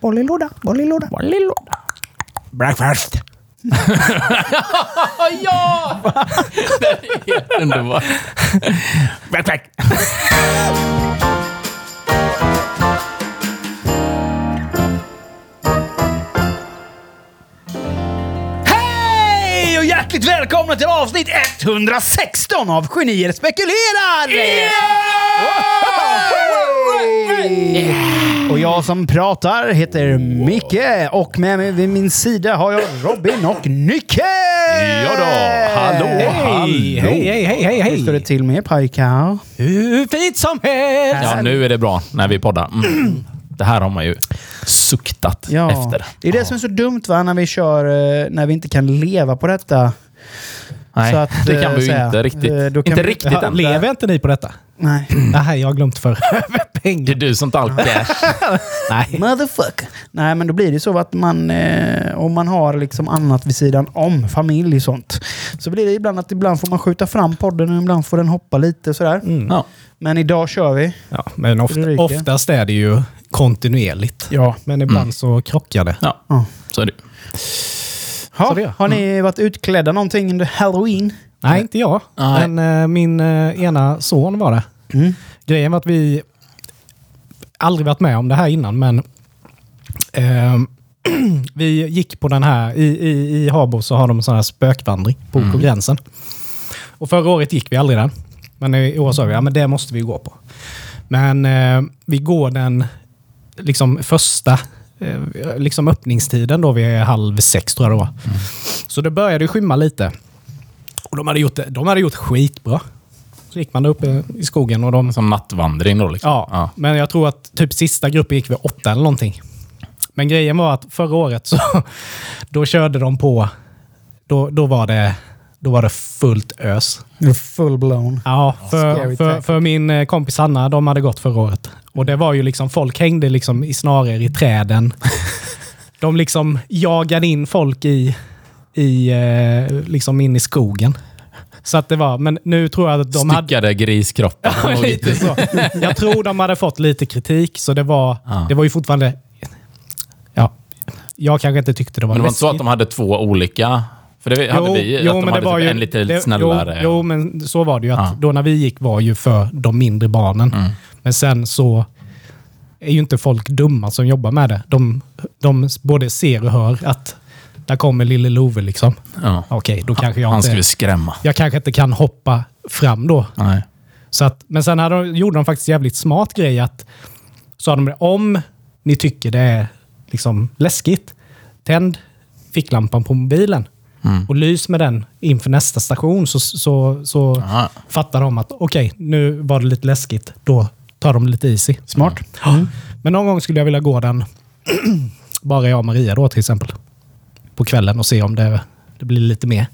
Bollilåda, bollilåda. Bollilåda. Breakfast. ja! Det är helt underbart. Breakfast. Hej och hjärtligt välkomna till avsnitt 116 av Genier spekulerar! Och jag som pratar heter Micke och med mig vid min sida har jag Robin och Nycke! Ja då, hallå, hallå. Hej, hej, hej, hej, hej! Hur står det till med pojkar? Hur fint som helst! Ja, nu är det bra när vi poddar. Mm. Det här har man ju suktat Ja, efter. det är det som är så dumt va, när vi kör, eh, när vi inte kan leva på detta. Nej, Så att, det kan eh, vi ju inte riktigt. eh, då kan inte vi- riktigt än. Lever inte ni på detta? Nej. Nej, jag har glömt för Det pengar. är du som tar all cash. Nej. Motherfucker. Nej, men då blir det så att man, eh, om man har liksom annat vid sidan om, familj och sånt, så blir det ibland att ibland får man skjuta fram podden och ibland får den hoppa lite sådär. Ja. Men idag kör vi. Ja, men ofta, oftast är det ju kontinuerligt. Ja. Men ibland så krockar det. ja, Ja. så är det. Ha, Så det. har ni varit utklädda någonting under halloween? Nej, inte jag. Nej. Men eh, min eh, ena son var det. Mm. Grejen var att vi aldrig varit med om det här innan, men ehm, vi gick på den här, i, i, i Habo så har de en sån här spökvandring på, på gränsen. Och förra året gick vi aldrig den. Men i år sa vi, ja men det måste vi gå på. Men vi går den liksom första liksom öppningstiden då vid halv sex tror jag det var. Så det började skymma lite. Och de hade gjort, det- de hade gjort skitbra. Så gick man där uppe i skogen och de... Som nattvandring då liksom. Ja, men jag tror att typ sista gruppen gick vid åtta eller någonting. Men grejen var att förra året så då körde de på... Då, då, var, det, då var det fullt ös. Full blown. Ja, för, för, för min eh, kompis Anna, de hade gått förra året. Och det var ju liksom, folk hängde liksom i snaror i träden. De liksom jagade in folk i, i, eh, liksom in i skogen. Så att det var, men nu tror jag att de hade... Styckade griskroppar. Ja, lite så. Jag tror de hade fått lite kritik, så det var, Ja. det var ju fortfarande... Ja, jag kanske inte tyckte det var Men det var inte så att de hade två olika... För det hade vi, att de hade typ en lite det- snällare. Jo, jo, men så var det ju. Att Ja. Då när vi gick var ju för de mindre barnen. Mm. Men sen så är ju inte folk dumma som jobbar med det. De, de både ser och hör att där kommer lille Love liksom. Ja. Okej, då kanske jag Han inte... skulle skrämma. Jag kanske inte kan hoppa fram då. Nej. Så att, men sen hade de, gjorde de faktiskt jävligt smart grej att sa de om ni tycker det är liksom läskigt, tänd ficklampan på mobilen Mm. och lys med den inför nästa station så, så, så Aha. fattar de att okej, nu var det lite läskigt. Då tar de lite easy. Smart. Ja. Men någon gång skulle jag vilja gå den, bara jag och Maria då till exempel, på kvällen och se om det, det blir lite mer.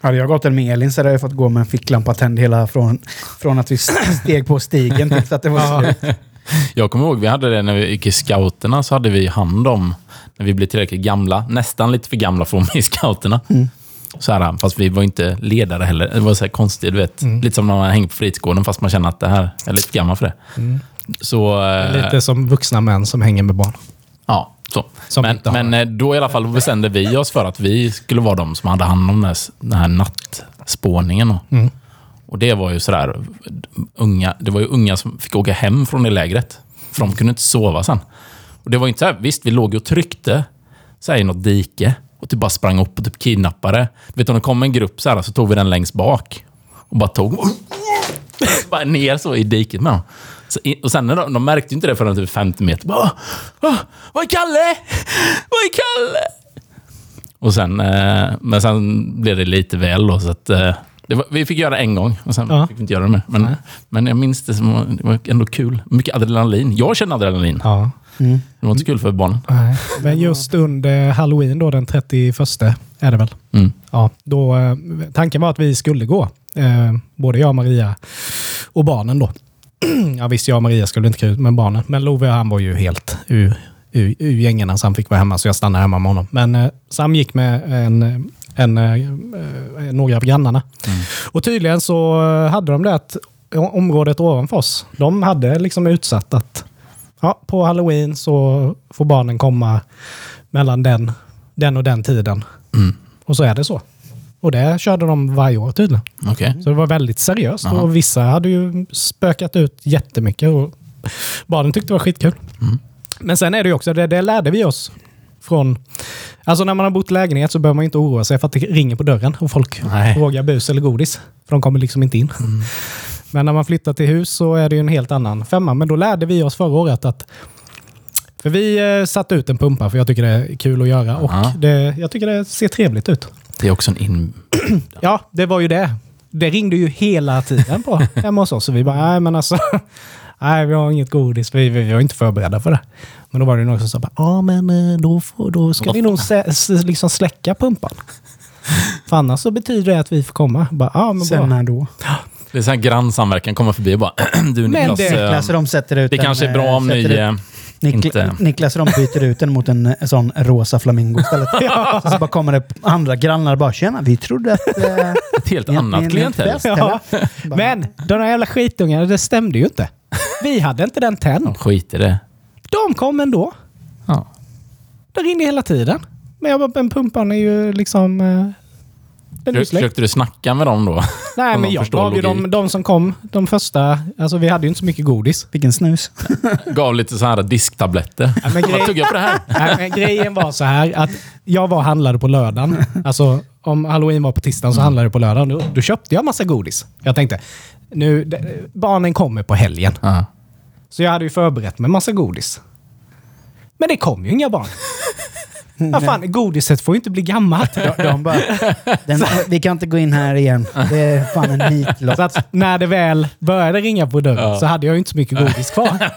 Hade jag gått en med Elin så hade jag fått gå med en ficklampa tänd hela från, från att vi steg på stigen tills att det var slut. Jag kommer ihåg, vi hade det när vi gick i scouterna, så hade vi hand om, när vi blev tillräckligt gamla, nästan lite för gamla för att vara med i scouterna. Så här, fast vi var inte ledare heller. Det var så konstigt, du vet. Lite som när man hänger på fritidsgården, fast man känner att det här är lite för gammal för det. Så... eh, Lite som vuxna män som hänger med barn. Ja, så. Som men men eh, då i alla fall bestämde vi oss för att vi skulle vara de som hade hand om den här, den här nattspåningen. Mm. och det var ju sådär, unga, det var ju unga som fick åka hem från det lägret. För de kunde inte sova sen. Och det var inte så här, visst vi låg och tryckte så här, i något dike och typ bara sprang upp och typ kidnappade. Du vet om det kom en grupp så här så tog vi den längst bak och bara tog bara ner så i diket med dem. Så, och sen de, de märkte inte det förrän typ 50 meter. Bara, "Åh, Vad är Kalle? Vad är Kalle? Och sen, eh, men sen blev det lite väl då, så att eh, var, vi fick göra det en gång och sen Ja. fick vi inte göra det mer. Men, men jag minns det som det var ändå kul. Mycket adrenalin. Jag känner adrenalin. Ja. Mm. Det var inte kul för barnen. Nej. Men just under halloween då, den 31 är det väl? Mm. Ja, då, eh, tanken var att vi skulle gå. Eh, både jag och Maria och barnen då. ja, visst, jag och Maria skulle inte ut med barnen. Men Love han var ju helt ur, ur, ur gängerna så han fick vara hemma så jag stannade hemma med honom. Men eh, Sam gick med en, en, eh, några av grannarna. Och tydligen så hade de det att området ovanför oss, de hade liksom utsatt att ja, på halloween så får barnen komma mellan den, den och den tiden. Mm. Och så är det så. Och det körde de varje år tydligen. Okej. Så det var väldigt seriöst. Aha. Och vissa hade ju spökat ut jättemycket. Och barnen tyckte det var skitkul. Mm. Men sen är det ju också, det, det lärde vi oss från... Alltså när man har bott i lägenhet så behöver man inte oroa sig för att det ringer på dörren och folk Nej. frågar bus eller godis. För de kommer liksom inte in. Men när man flyttar till hus så är det ju en helt annan femma. Men då lärde vi oss förra året att... För vi eh, satte ut en pumpa för jag tycker det är kul att göra och Ja. det, jag tycker det ser trevligt ut. Det är också en in... Ja, det var ju det. Det ringde ju hela tiden på hemma hos oss. Så vi bara, nej men alltså, nej vi har inget godis. Vi, vi, vi var inte förberedda för det. Men då var det någon som sa, ja men eh, då, får, då ska vi nog sä, s- liksom släcka pumpan. För annars så betyder det att vi får komma. Bara, men Sen bra. när då? Det är så här grannsamverkan, kommer förbi och bara du Men Niklas, det- eh, Niklas de sätter ut det en, kanske är eh, bra om sätter ni... eh, Nikla, inte- Niklas de byter ut den mot en, eh, sån rosa flamingo istället. Så, så bara kommer det andra grannar och bara “Tjena, vi trodde att...” eh, Ett helt annat en klientel. Ja. Men de där jävla skitungarna, det stämde ju inte. Vi hade inte den tänd. Ja, skit i det. De kom ändå. Ja. Det ringde hela tiden. Men jag bara, men pumpan är ju liksom... eh, Den Försökte, släckt. försökte du snacka med dem då? Nej, men de jag gav ju logik. de, de som kom, de första... Alltså vi hade ju inte så mycket godis. Vilken snus. Gav lite så här disktabletter. Ja, men grej- Vad tugga på det här? Nej, men grejen var så här att jag var och handlade på lördagen. Alltså om halloween var på tisdagen så handlade jag på lördagen. Då, då köpte jag massa godis. Jag tänkte, nu, det, barnen kommer på helgen. Ja. Så jag hade ju förberett med massa godis. Men det kom ju inga barn. Vad fan, godiset får ju inte bli gammalt. De, de bara, den, vi kan inte gå in här igen. Det är fan en nitlott. Så att när det väl började ringa på dörren Ja. så hade jag ju inte så mycket godis kvar.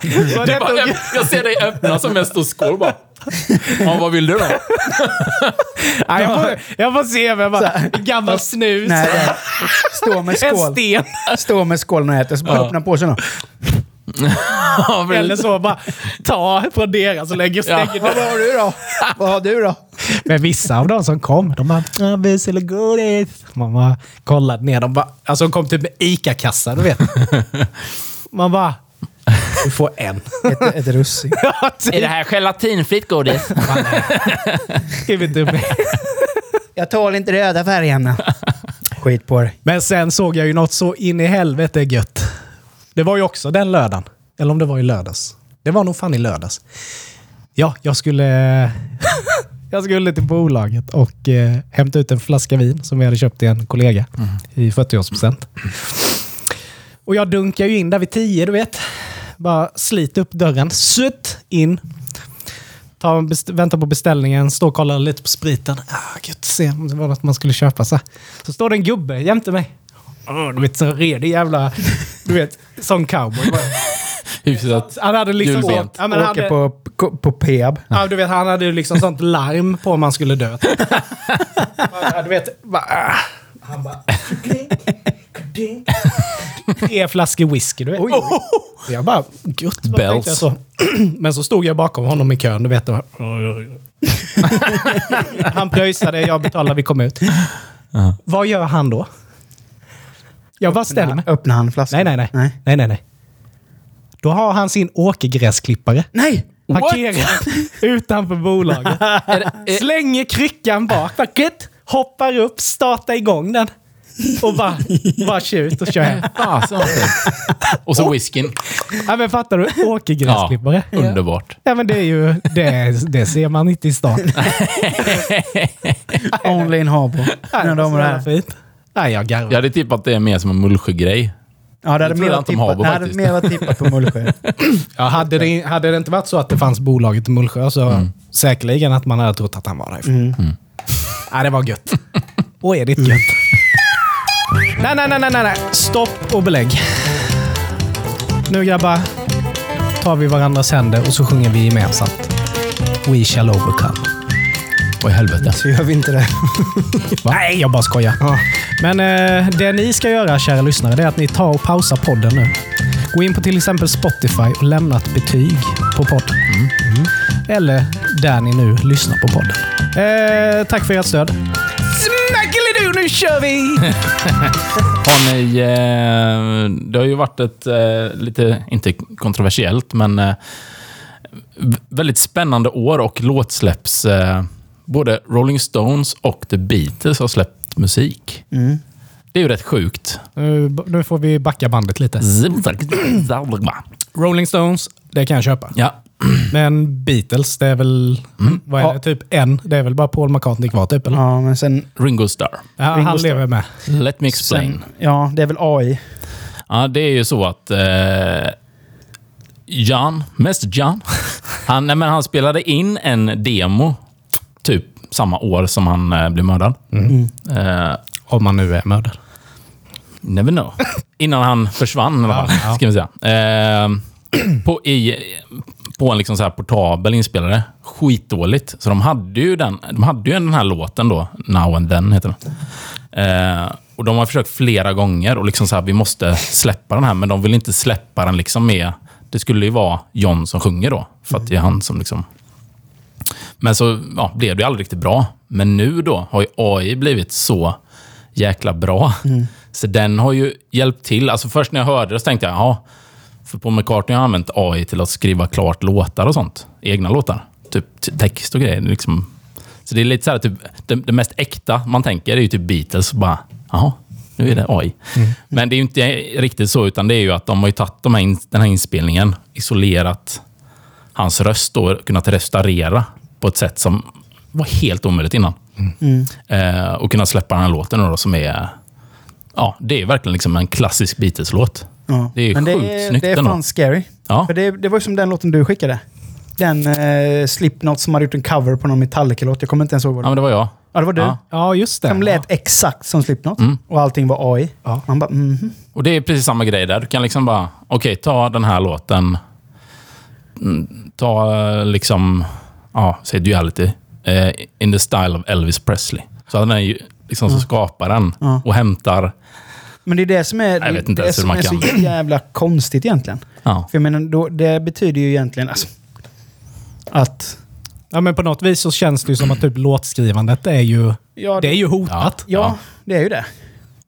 Du bara. Jag, jag ser dig öppna som en stor skål bara. Ja, vad vill du då? Nej, jag, får, jag får se, men jag bara, en gammal snus, Nej, det, stå med en skål. sten. Stå med skålen och äter, så bara öppna påsen då. Ja. Eller så bara ta från deras och lägger Ja. stänger Vad har du då? Vad har du då? Men vissa av de som kom, de bara "Ja, “Bus eller godis?” Man bara kollade ner. De bara, alltså de kom typ med ICA-kassa, du vet. Man bara “Du får en”. Ett, ett russin. Ja, typ. Är det här gelatinfritt godis? Skriv inte upp. Jag tål inte röda färgen. Skit på dig. Men sen såg jag ju något så in i helvete gött. Det var ju också den lördagen. Eller om det var i lördags. Det var nog fan i lördags. Ja, jag skulle... jag skulle till bolaget och eh, hämta ut en flaska vin som vi hade köpt till en kollega i 40-årspresent. Och jag dunkar ju in där vid 10, du vet. Bara sliter upp dörren, sutt in. Tar, väntar på beställningen, står och kollar lite på spriten. Ah, gött, se om det var något man skulle köpa. Så, så står det en gubbe jämte mig. Du vet, så redig jävla... Du vet, sån cowboy. Hyfsat. Han hade liksom... Julsent. Ja, men han Åker hade, på, på Peab. ja, du vet, han hade liksom sånt larm på om man skulle dö. Ja, du vet, bara, ah. Han bara... Tre flaskor whisky, du vet. Jag bara, gött. vad Bells. tänkte jag så. Men så stod jag bakom honom i kön, du vet. Och, han pröjsade, jag betalade, vi kom ut. Vad gör han då? Jag bara ställer mig. Öppnar han flaskan? Nej, nej, nej. Nej. Nej, nej, nej. Då har han sin åkergräsklippare Nej! parkerad utanför bolaget. Slänger kryckan bak, gött, hoppar upp, startar igång den. Och bara, bara tjut och kör hem. Fasen. Och så whiskyn. Ja, men fattar du? Ja, Åkergräsklippare. underbart. Ja, men det är ju, det, det ser man inte i stan. Only in Habo. Mina damer och herrar. Nej, jag garvar. Jag hade tippat det mer som en Mullsjö-grej. Ja, det hade mer varit tippat, hade mer varit tippat på Mullsjö. Ja, hade, det, hade det inte varit så att det fanns bolaget i Mullsjö så säkerligen att man hade trott att han var därifrån. Mm. Ja, det var gött. Och är det gött. Nej, nej, nej, nej, nej, nej. Stopp och belägg. Nu grabbar tar vi varandras händer och så sjunger vi gemensamt. We shall overcome. I helvete. Så gör vi inte det. Nej, jag bara skojar. Men eh, det ni ska göra, kära lyssnare, det är att ni tar och pausar podden nu. Gå in på till exempel Spotify och lämna ett betyg på podden. Mm. Eller där ni nu lyssnar på podden. Eh, tack för ert stöd. Smackelido, nu kör vi! Har ni... Eh, det har ju varit ett eh, lite, inte kontroversiellt, men eh, väldigt spännande år och låtsläpps... Både Rolling Stones och The Beatles har släppt musik. Mm. Det är ju rätt sjukt. Nu, nu får vi backa bandet lite. Rolling Stones, det kan jag köpa. Ja, Men Beatles, det är väl... Vad är Ja. det? Typ en. Det är väl bara Paul McCartney kvar typ, eller? Ja, men sen... Ringo Starr. Ja, Ringo han Starr. lever med. Let me explain. sen ja, det är väl AI. Ja, det är ju så att eh, John, Mr John, han, nej, men han spelade in en demo typ samma år som han eh, blev mördad. Eh, Om man nu är mördad. never know. Innan han försvann i alla fall, ska vi säga. Eh, på, i, på en liksom så här portabel inspelare. Skitdåligt. Så de hade ju den, de hade ju den här låten då, Now and Then heter den. Eh, och de har försökt flera gånger och liksom så här, vi måste släppa den här, men de vill inte släppa den liksom med... Det skulle ju vara John som sjunger då, för att det är han som liksom... Men så ja, blev det aldrig riktigt bra. Men nu då har ju AI blivit så jäkla bra. Så den har ju hjälpt till. Alltså först när jag hörde det så tänkte jag, ja, för Paul McCartney har använt AI till att skriva klart låtar och sånt. Egna låtar. Typ text och grejer. Liksom. Så det är lite så här, typ, det, det mest äkta man tänker är ju typ Beatles. Bara, jaha, nu är det AI. Men det är ju inte riktigt så, utan det är ju att de har ju tagit de här den här inspelningen, isolerat hans röst och kunnat restaurera på ett sätt som var helt omöjligt innan. Eh, och kunna släppa den här låten då, som är... Ja, det är verkligen liksom en klassisk Beatles-låt. Ja. Det är Men det sjukt är, snyggt det är ändå. fan scary. Ja. För det, det var ju som den låten du skickade. Den eh, Slipknot som hade gjort en cover på någon Metallica-låt. Jag kommer inte ens ihåg vad det ja, var. men det var jag. Ja, det var du. Ja. Ja, just det. Som lät exakt som Slipknot. Mm. Och allting var AI. Ja. Man bara, mhm. Och det är precis samma grej där. Du kan liksom bara, okej, ta den här låten. Mm, Ta eh, liksom, ja, säg duality. Eh, in the style of Elvis Presley. Så den är ju liksom så skapar den Ja. och hämtar... Men det är det som är, Jag vet inte det hur som man är så jävla konstigt egentligen. Ja. För jag menar, då, det betyder ju egentligen alltså, att... Ja, men på något vis så känns det ju som att typ låtskrivandet är ju, Ja, det är ju hotat. Ja, Ja. det är ju det.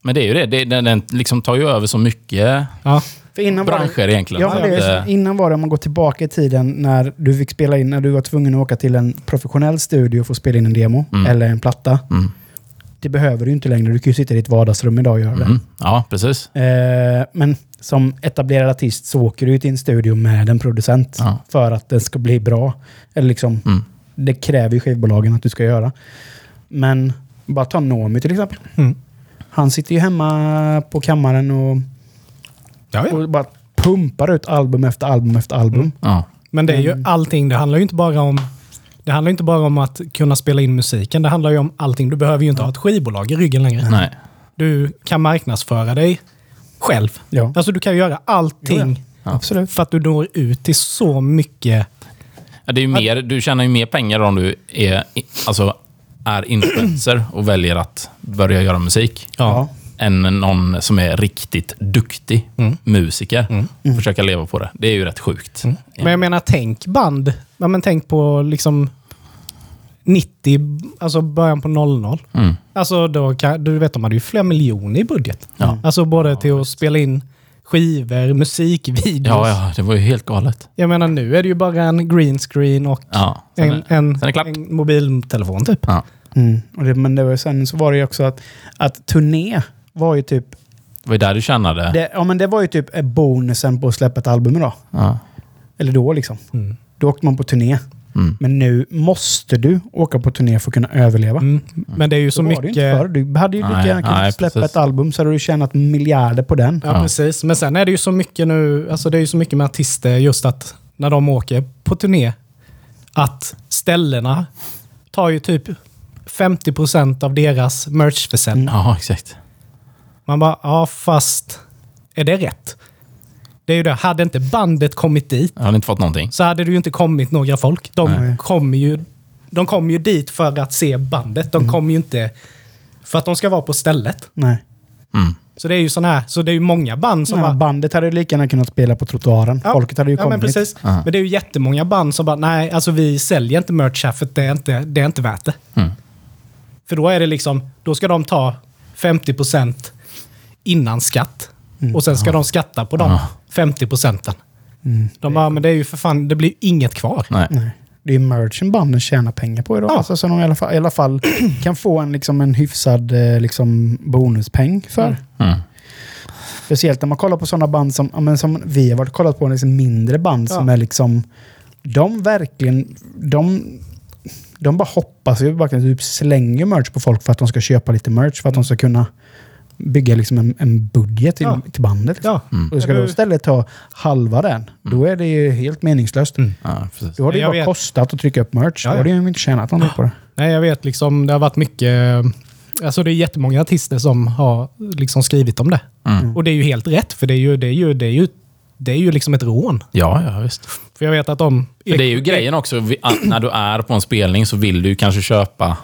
Men det är ju det. det den, den liksom tar ju över så mycket Ja. För innan var det, branscher egentligen. ja, det är, innan var det, om man går tillbaka i tiden, när du fick spela in, när du var tvungen att åka till en professionell studio för att spela in en demo, Mm. eller en platta. Mm. Det behöver du inte längre. Du kan ju sitta i ditt vardagsrum idag och göra det. Mm. Ja, precis. Eh, men som etablerad artist så åker du till en studio med en producent Ja. för att den ska bli bra. Eller liksom, Mm. Det kräver ju skivbolagen att du ska göra. Men bara ta Nomi till exempel. Mm. Han sitter ju hemma på kammaren och, Ja, ja. och bara pumpar ut album efter album efter album. Ja. Men det är ju Mm. allting. Det handlar ju inte bara om det handlar inte bara om att kunna spela in musiken. Det handlar ju om allting. Du behöver ju inte ha ett skivbolag i ryggen längre. Nej. Du kan marknadsföra dig själv. Ja. Alltså du kan göra allting Ja. Absolut. för att du når ut till så mycket. Ja, det är ju mer, du tjänar ju mer pengar om du är, alltså, är influencer och väljer att börja göra musik. Ja. Än någon som är riktigt duktig Mm. musiker. Och försöka leva på det. Det är ju rätt sjukt. Men jag menar, tänk band. Ja, men tänk på liksom 90, alltså början på 00. Mm. Alltså då kan, du vet, de hade ju flera miljoner i budget. Ja. Alltså både till att spela in skivor, musikvideos. Ja, ja, det var ju helt galet. Jag menar nu är det ju bara en green screen och Ja, sen en, en, en mobiltelefon typ. Ja. Mm. Och det, men det var, sen så var det ju också att, att turné var ju typ... Det var ju där du tjänade. Det, ja, men det var ju typ bonusen på att släppa ett album idag. Ja. Eller då liksom. Mm. Då åkte man på turné. Mm. Men nu måste du åka på turné för att kunna överleva. Mm. Men det är ju så Så inte mycket... förr. Du hade ju lika gärna kunnat nej, släppa precis. ett album så hade du tjänat miljarder på den. Ja, Ja. precis. Men sen är det ju så mycket nu, alltså det är ju så mycket med artister just att när de åker på turné, att ställena tar ju typ 50% av deras merchförsäljning. ja, exakt. Man bara, ja fast är det rätt? Det är ju det, hade inte bandet kommit dit Jag hade inte fått någonting. så hade det ju inte kommit några folk. De Nej. kommer ju, de kommer ju dit för att se bandet. De kommer ju inte för att de ska vara på stället. Nej. Mm. Så det är ju sån här, så det är ju många band som Nej, bara, bandet hade ju lika gärna kunnat spela på trottoaren. Ja. Folket hade ju ja, kommit. men precis. Ja. Men det är ju jättemånga band som bara, nej, alltså vi säljer inte merch här för det är inte, det är inte värt det. Mm. För då är det liksom, då ska de ta 50% innan skatt. Och sen ska de skatta på de 50 procenten. De bara, men det är ju för fan, det blir ju inget kvar. Nej. Nej. Det är merchen banden tjänar pengar på idag. Ja. Alltså, så de i alla fall, i alla fall kan få en, liksom, en hyfsad eh, liksom, bonuspeng för. Mm. Speciellt när man kollar på sådana band som, ja, men som vi har varit kollat på, liksom mindre band som Ja. är liksom... De verkligen... De, de bara hoppas ju, bara typ slänger merch på folk för att de ska köpa lite merch. För att de ska kunna bygga liksom en, en budget till, Ja. till bandet. Ja. Och ska du istället ta halva den, då är det ju helt meningslöst. Mm. Ja, precis. Då har det ju bara vet. kostat att trycka upp merch. Ja, Då ja. har det ju inte tjänat någonting på det. Nej, jag vet liksom, det har varit mycket... Alltså det är jättemånga artister som har liksom skrivit om det. Mm. Och det är ju helt rätt, för det är ju, det är ju, det är ju, det är ju liksom ett rån. Ja, ja, visst. För jag vet att de... För det är ju grejen också, att när du är på en spelning så vill du kanske köpa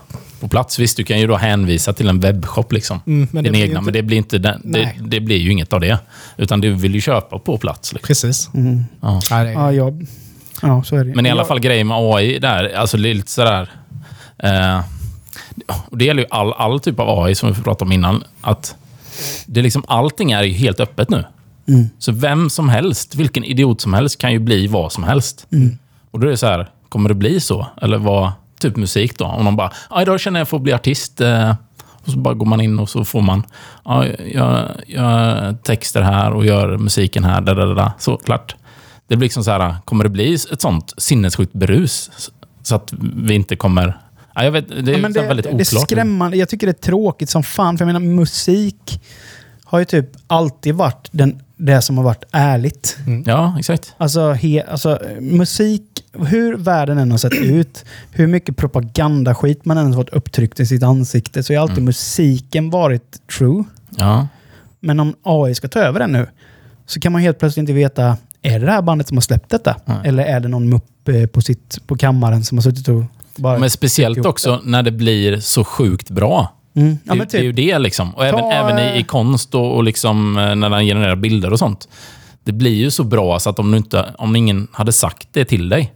på plats. Visst, du kan ju då hänvisa till en webbshop, liksom. Mm, men det din egna, inte- men det blir, inte den, det, det blir ju inget av det. Utan du vill ju köpa på plats. Liksom. Precis. Ja. Ja, Ja, jag, ja så är det. Men i alla Jag- fall grejen med AI där, alltså lite sådär... Eh, och det gäller ju all, all typ av AI som vi pratade om innan. Att det är liksom, allting är ju helt öppet nu. Mm. Så vem som helst, vilken idiot som helst, kan ju bli vad som helst. Mm. Och då är det så här, kommer det bli så? Eller vad, typ musik då? Om de bara, idag känner jag för att bli artist. Eh, och så bara går man in och så får man, ja, jag gör texter här och gör musiken här. Där, där, där. Så klart. Det blir liksom så här, kommer det bli ett sånt sinnessjukt brus? Så att vi inte kommer... Ja, jag vet, det är Ja, det, väldigt det är oklart. skrämmande. Jag tycker det är tråkigt som fan. För jag menar, musik har ju typ alltid varit den, det som har varit ärligt. Ja, exakt. Alltså, he, alltså musik, hur världen än har sett ut, hur mycket propagandaskit man än har fått upptryckt i sitt ansikte, så har alltid Mm. musiken varit true. Ja. Men om AI ska ta över den nu, så kan man helt plötsligt inte veta, är det det här bandet som har släppt detta? Nej. Eller är det någon mupp eh, på, sitt, på kammaren som har suttit och bara... Men speciellt också när det blir så sjukt bra. Mm. Ja, det, men det är ju typ, det liksom. Och även, Ta, även i, i eh, konst och, och liksom, eh, när den genererar bilder och sånt. Det blir ju så bra så att om, du inte, om ingen hade sagt det till dig,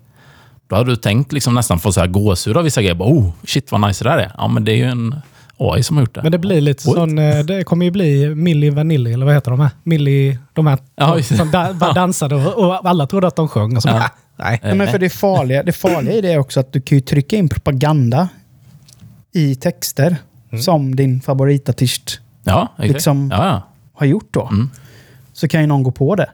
då hade du tänkt liksom nästan få så här gåshud av vissa grejer. Bara, oh, shit vad nice det där är. Ja, men det är ju en AI som har gjort det. men det blir lite Oj. sån... eh, Det kommer ju bli Milli Vanilli, eller vad heter de här? Milli... De här Ja, som da, bara dansade och, och alla trodde att de sjöng. Och så Ja. bara, nej. ja, men för det farliga, det farliga i det är också att du kan ju trycka in propaganda i texter Mm. som din favoritartist Ja, exakt. liksom- ja, ja. har gjort då. Mm. Så kan ju någon gå på det.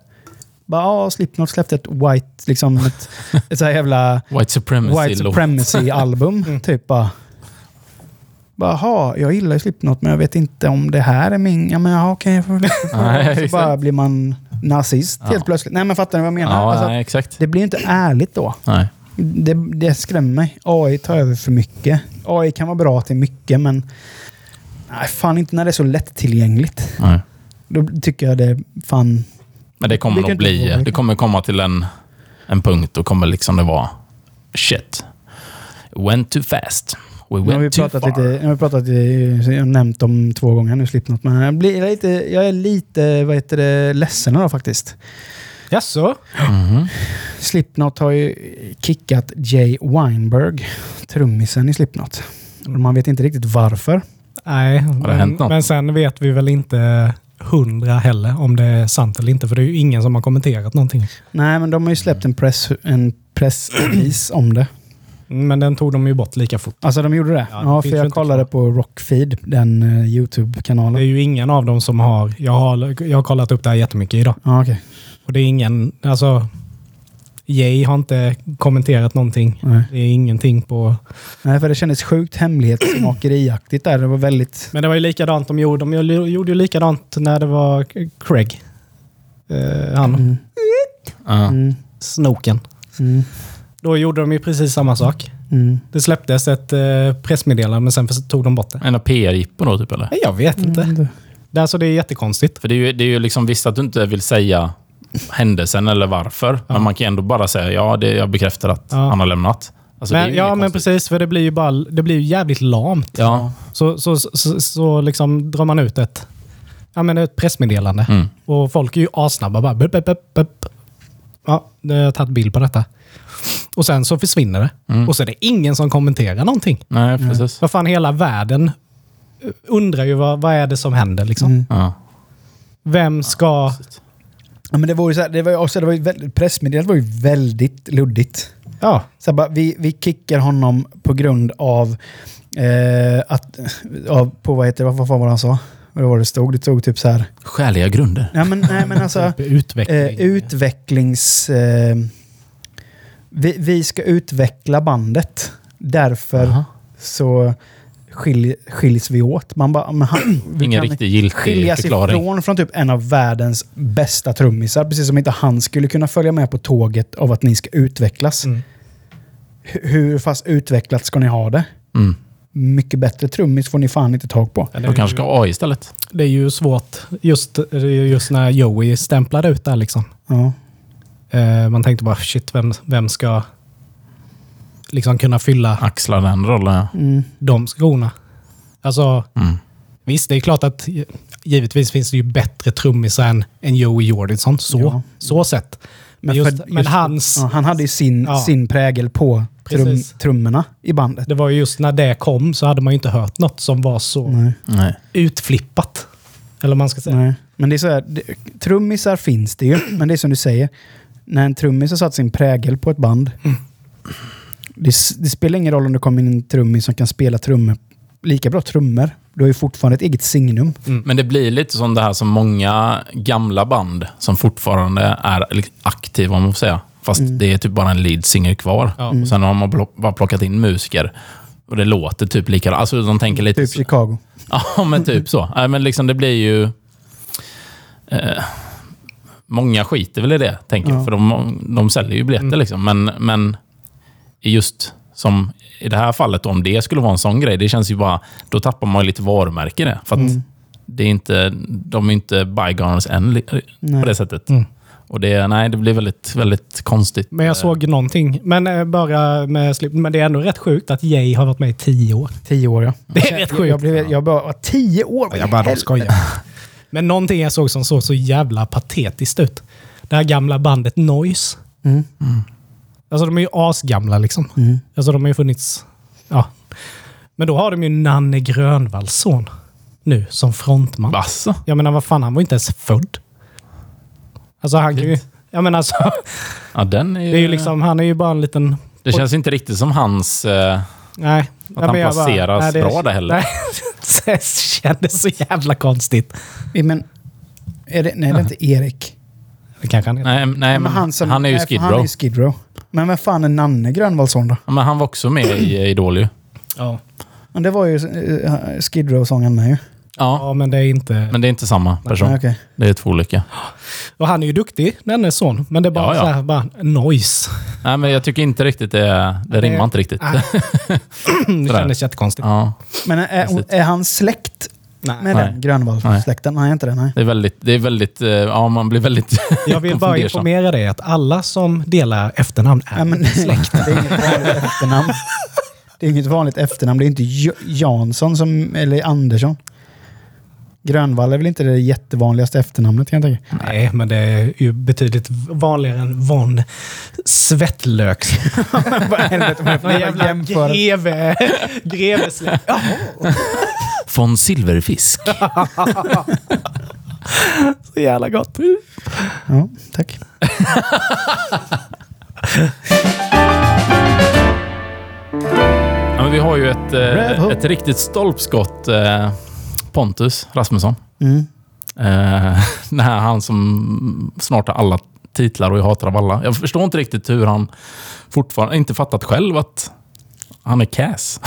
Bara, ja, Slipknot släppte ett white, liksom ett, ett så här jävla White supremacy. white låt. supremacy-album. Typ bara. Bara, "Ha, jag gillar ju Slipknot men jag vet inte om det här är min... Ja, men ja, okej. Nej, så bara blir man nazist Ja. helt plötsligt. Nej, men fattar ni vad jag menar? Ja, Alltså, nej, exakt. det blir inte ärligt då. Nej. Det, det skrämmer mig. AI tar över för mycket. AI kan vara bra till mycket, men nej, fan inte när det är så lättillgängligt. nej. Då tycker jag det fan... Men det kommer Det nog bli... Det kommer komma till en, en punkt och kommer liksom det vara... Shit. Went too fast. We Nu har vi went too far. lite, nu har vi pratat, jag har nämnt dem två gånger nu, Slipknot, men jag, blir lite, jag är lite, vad heter det, ledsen då faktiskt. Jaså? Mhm. Slipknot har ju kickat Jay Weinberg, trummisen i Slipknot. Man vet inte riktigt varför. Nej, men, men sen vet vi väl inte hundra heller om det är sant eller inte. För det är ju ingen som har kommenterat någonting. Nej, men de har ju släppt en press en pressrelease om det. Men den tog de ju bort lika fort. Alltså de gjorde det? Ja, det Ja, för jag kollade på Rockfeed, den uh, Det YouTube-kanalen. är ju ingen av dem som har... Jag har, jag har kollat upp det här jättemycket idag. Ja, okej. Och det är ingen... Alltså... Jay har inte kommenterat någonting. Nej. Det är ingenting på... Nej, för det kändes sjukt hemlighetsmakeriaktigt där. Det var väldigt... Men det var ju likadant de gjorde. De gjorde ju likadant när det var Craig. Eh, han, Mm. Ja. Mm. snoken. Mm. Då gjorde de ju precis samma sak. Mm. Det släpptes ett eh, pressmeddelande men sen tog de bort det. En PR-jippo då, typ, eller? Jag vet inte. Mm. Det, är alltså, det är jättekonstigt. För det är ju, det är ju liksom visst att du inte vill säga händelsen eller varför. Men man kan ändå bara säga ja, det, jag bekräftar att Ja. han har lämnat. Alltså, men, ja, inget men konstigt. precis. För det blir ju bara, det blir ju jävligt lamt. Ja. Så, så, så, så, så liksom drar man ut ett, ja, men ett pressmeddelande. Mm. Och folk är ju assnabba. Bara, bup, bup, bup. Ja, det har jag tagit bild på detta. Och sen så försvinner det. Mm. Och så är det ingen som kommenterar någonting. Nej, precis. Vad fan, hela världen undrar ju vad, vad är det som händer. Liksom. Mm. Ja. Vem ska... Ja, men det var ju så här, det var ju också, det var ju väldigt, pressmeddelandet var ju väldigt luddigt. Ja, Så bara, vi, vi kickar honom på grund av eh, att... Av, på vad heter det? Vad, fan var det han sa? Vad var det stod? Det stod typ så här... Skäliga grunder. Nej men, nej, men alltså... utveckling. Eh, utvecklings... Eh, vi, vi ska utveckla bandet. Därför Aha. så skilj, skiljs vi åt. Man bara, men han, vi Ingen kan riktigt giltig skiljas förklaring. ifrån från typ en av världens bästa trummisar. Precis som inte han skulle kunna följa med på tåget av att ni ska utvecklas. Mm. Hur fast utvecklat ska ni ha det? Mm. Mycket bättre trummis får ni fan inte tag på. De kanske ska ha AI istället. det är ju svårt just, just när Joey stämplade ut där liksom. Ja. Eh, man tänkte bara shit, vem, vem ska liksom kunna fylla Axla den rollen. ja. Mm. de skorna? Alltså, Mm. visst, det är klart att givetvis finns det ju bättre trummisar än, än Joey Jordison. Så, Ja. så sett. Men, just, för- men just- hans... Ja, han hade ju sin, Ja. sin prägel på trum, trummorna i bandet. Det var ju just när det kom så hade man ju inte hört något som var så Nej. Nej. utflippat. Eller man ska säga. Nej. Men det är så här, det, trummisar finns det ju, men det är som du säger. När en trummis har satt sin prägel på ett band. Det, det spelar ingen roll om det kommer in en trummis som kan spela trummor, lika bra trummor. Du har ju fortfarande ett eget signum. Men det blir lite som det här som många gamla band som fortfarande är aktiva, om man får säga. Fast det är typ bara en lead singer kvar. Ja. Och sen har man bara plockat in musiker. Och det låter typ likadant. Alltså de tänker lite... Typ Chicago. Ja, men typ så. Nej, men liksom det blir ju... Eh, många skiter väl i det, tänker jag. Ja. För de, de säljer ju biljetter liksom. Men, men just som i det här fallet, om det skulle vara en sån grej, det känns ju bara... Då tappar man ju lite varumärke i det. För att det är inte, de är inte bygones än Nej. på det sättet. Mm. Och det, nej, det blir väldigt, väldigt konstigt. Men jag såg någonting. Men eh, bara med slip. Men det är ändå rätt sjukt att Jay har varit med i tio år. Tio år ja. Det är rätt Jag, sjukt. jag, blev, jag bara, tio år? Jag bara, de skojar. Men någonting jag såg som såg så jävla patetiskt ut. Det här gamla bandet Noise. Mm. Alltså de är ju asgamla liksom. Mm. Alltså de har ju funnits... Ja. Men då har de ju Nanne Grönvalls son nu som frontman. Vasså? Jag menar vad fan, han var inte ens född. Alltså han kan ju... Jag menar alltså, Ja, den är ju... det är ju liksom, han är ju bara en liten... det känns inte riktigt som hans... Eh, Nej. Att Ja, han men jag bara- placeras nej, det- bra där heller. Nej, det kändes så jävla konstigt. Men, är det, nej, det är inte Erik. Det kanske han är. nej, nej, men han, som- är ju nej, Skid Han är Row. ju Skid Row. Men vem fan är Nanne Grönvallsson då? Ja, men han var också med i Idol ju. Ja. Men det var ju uh, Skid Row-sången med ju. Ja, ja, men det är inte... men det är inte samma person. Nej, okej. Det är två olika. Och han är ju duktig, dennes son. Men det är bara Ja, ja. så här, bara noise. Nej, men jag tycker inte riktigt det... Det det- rimmar inte riktigt. Nej. det kändes jättekonstigt. Ja, Men är, Precis. är han släkt Nej. med Nej. den Grönvall-släkten? Nej, inte det. Nej. det är väldigt... Det är väldigt eh, ja, man blir väldigt... Jag vill bara informera dig att alla som delar efternamn är Ja, men, släkt. det är inget vanligt efternamn. Det är inget vanligt efternamn. Det är inte Jansson som, eller Andersson. Grönvall är väl inte det jättevanligaste efternamnet kan jag tänka. Nej, men det är ju betydligt vanligare än Von Svettlök. Vad helvete, vad är det för jävla greve, grevesläkt. Von Silverfisk. Så jävla gott. Ja, tack. Ja, men vi har ju ett, eh, ett riktigt stolpskott. Eh, Pontus Rasmusson. Mm. Eh, här han som snart har alla titlar och jag hatar av alla. Jag förstår inte riktigt hur han fortfarande inte fattat själv att han är Cass.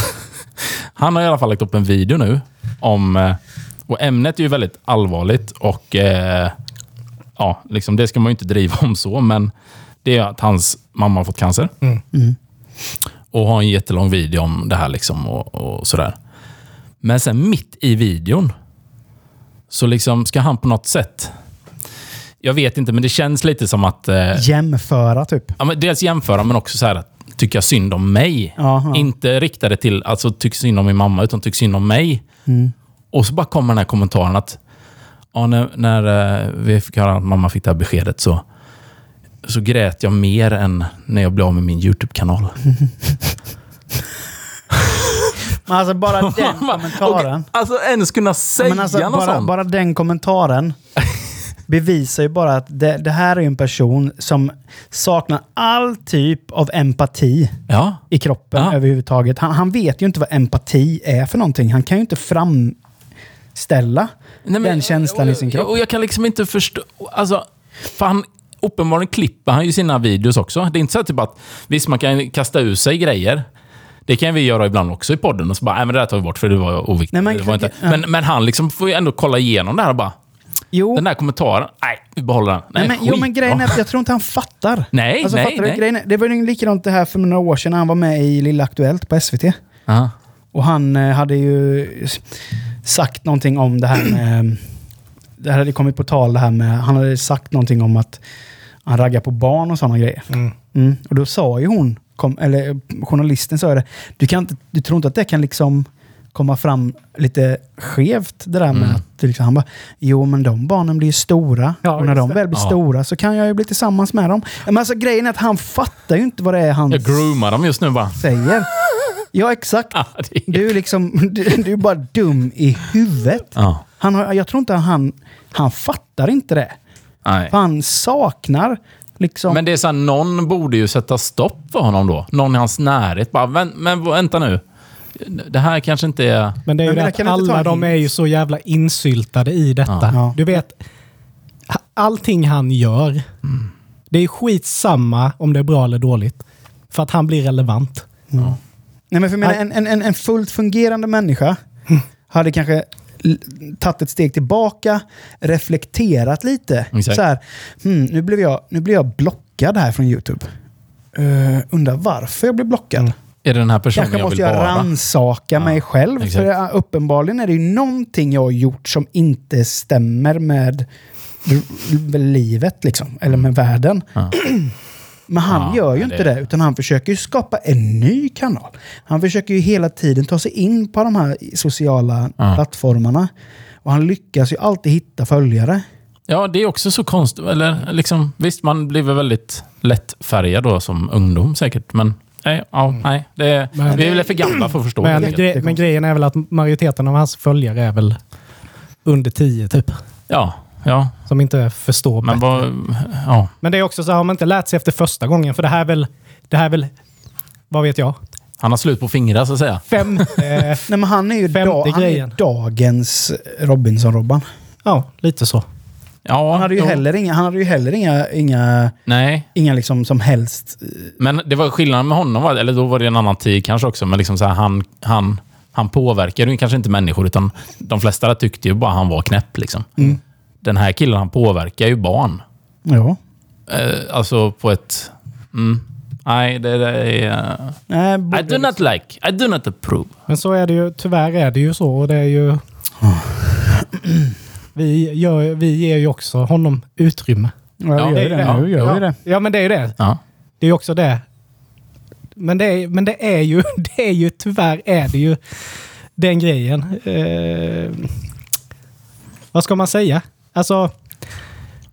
Han har i alla fall lagt upp en video nu om... eh, Och ämnet är ju väldigt allvarligt och... Eh, ja, liksom det ska man ju inte driva om så, men det är att hans mamma har fått cancer. Mm. Och har en jättelång video om det här liksom och, och sådär. Men sen mitt i videon så liksom ska han på något sätt... Jag vet inte, men det känns lite som att... Eh, Jämföra typ. ja, men dels jämföra, men också så här att tycka synd om mig. Ja. Inte rikta det till alltså tycka synd om min mamma, utan tycka synd om mig. Mm. Och så bara kommer den här kommentaren att ja, när, när eh, vi fick höra att mamma fick det här beskedet så, så grät jag mer än när jag blev av med min YouTube-kanal. Men alltså bara den kommentaren. Och, alltså ens kunna säga Men alltså, något bara, sånt. bara den kommentaren bevisar ju bara att det, det här är en person som saknar all typ av empati Ja. i kroppen Ja. överhuvudtaget. Han, han vet ju inte vad empati är för någonting. Han kan ju inte framställa Nej, men- den känslan och, i sin kropp. Och jag kan liksom inte förstå... Alltså, för han, uppenbarligen klipper han ju sina videos också. Det är inte så att typ att, visst man kan kasta ur sig grejer. Det kan vi göra ibland också i podden och så bara, nej men det där tar vi bort för det var oviktigt. Nej, men- det var inte. Men, men han liksom får ju ändå kolla igenom det här och bara, Jo, den där kommentaren, nej, vi behåller den. nej, men, jo, men grejen är att jag tror inte han fattar. Nej, alltså, nej, fattar du? nej. Grejen är, det var ju likadant det här för några år sedan när han var med i Lilla Aktuellt på SVT. Ja. Och han eh, hade ju sagt någonting om det här med... Det här hade kommit på tal det här med... Han hade sagt någonting om att han raggar på barn och sådana grejer. Mm. Mm. Och då sa ju hon, kom, eller journalisten sa ju det, du, kan inte, du tror inte att det kan liksom komma fram lite skevt det där med Mm. att liksom, han bara, jo men de barnen blir ju stora Ja, och när de väl blir Ja. stora så kan jag ju bli tillsammans med dem. Men alltså grejen är att han fattar ju inte vad det är han Jag groomar dem just nu bara. säger. Ja exakt. Det är- Du är liksom, du, du är bara dum i huvudet. Ja. Han har, jag tror inte han, han fattar inte det. Nej. För han saknar liksom... Men det är så här, någon borde ju sätta stopp för honom då. Någon i hans närhet. Bara, "Vän- men vänta nu. Det här kanske inte är... Men det är ju Men det att alla de är ju så jävla insyltade i detta. Ja. Ja. Du vet, allting han gör, det är skitsamma om det är bra eller dåligt. För att han blir relevant. Nej, men för menar, en, en, en- fullt fungerande människa hade kanske tagit ett steg tillbaka, reflekterat lite. Exakt. Så här, hmm, nu, blev jag, nu blev jag blockad här från YouTube. Uh, undrar varför jag blev blockad. Är det den här personen Kanske jag måste jag rannsaka mig själv. exakt. För uppenbarligen är det ju någonting jag har gjort som inte stämmer med livet, liksom. Eller med världen. Ja. Men han Ja, gör ju inte det- det, utan han försöker ju skapa en ny kanal. Han försöker ju hela tiden ta sig in på de här sociala Ja. plattformarna. Och han lyckas ju alltid hitta följare. Ja, det är också så konstigt. Eller liksom, visst, man blir väl väldigt lättfärgad då som ungdom säkert. Men nej, ja, nej det, Men- vi är väl för gamla för att förstå. Men, det. gre- men grejen är väl att majoriteten av hans följare är väl under 10 typ. Ja, ja. Som inte förstår Men bättre. vad... Ja. Men det är också så har man inte lärt sig efter första gången. För det här är väl, det här är väl vad vet jag? Han har slut på fingrar så att säga. Fem... eh, Nej, men han är ju, Femte da- han är dagens Robinson-Robban. ja, lite så. Ja, Han hade ju heller inga, han hade ju heller inga, inga, Nej, inga liksom som helst... men det var skillnaden med honom, var- eller då var det en annan tid kanske också, men liksom så här, han, han, han påverkade ju kanske inte människor, utan de flesta tyckte ju bara han var knäpp. Liksom. Den här killen, han påverkar ju barn. Ja. Eh, alltså på ett... Mm, nej, det, det är... Nej, I do not like, I do not approve. Men så är det ju, tyvärr är det ju så. Och det är ju... Vi, gör, vi ger ju också honom utrymme. Ja, Ja, vi gör det. det. Nu gör ja. vi det. Ja, men det är ju det. Ja. Det är ju också det. Men det är, men det är ju, det är ju tyvärr är det ju den grejen. Eh, vad ska man säga? Alltså,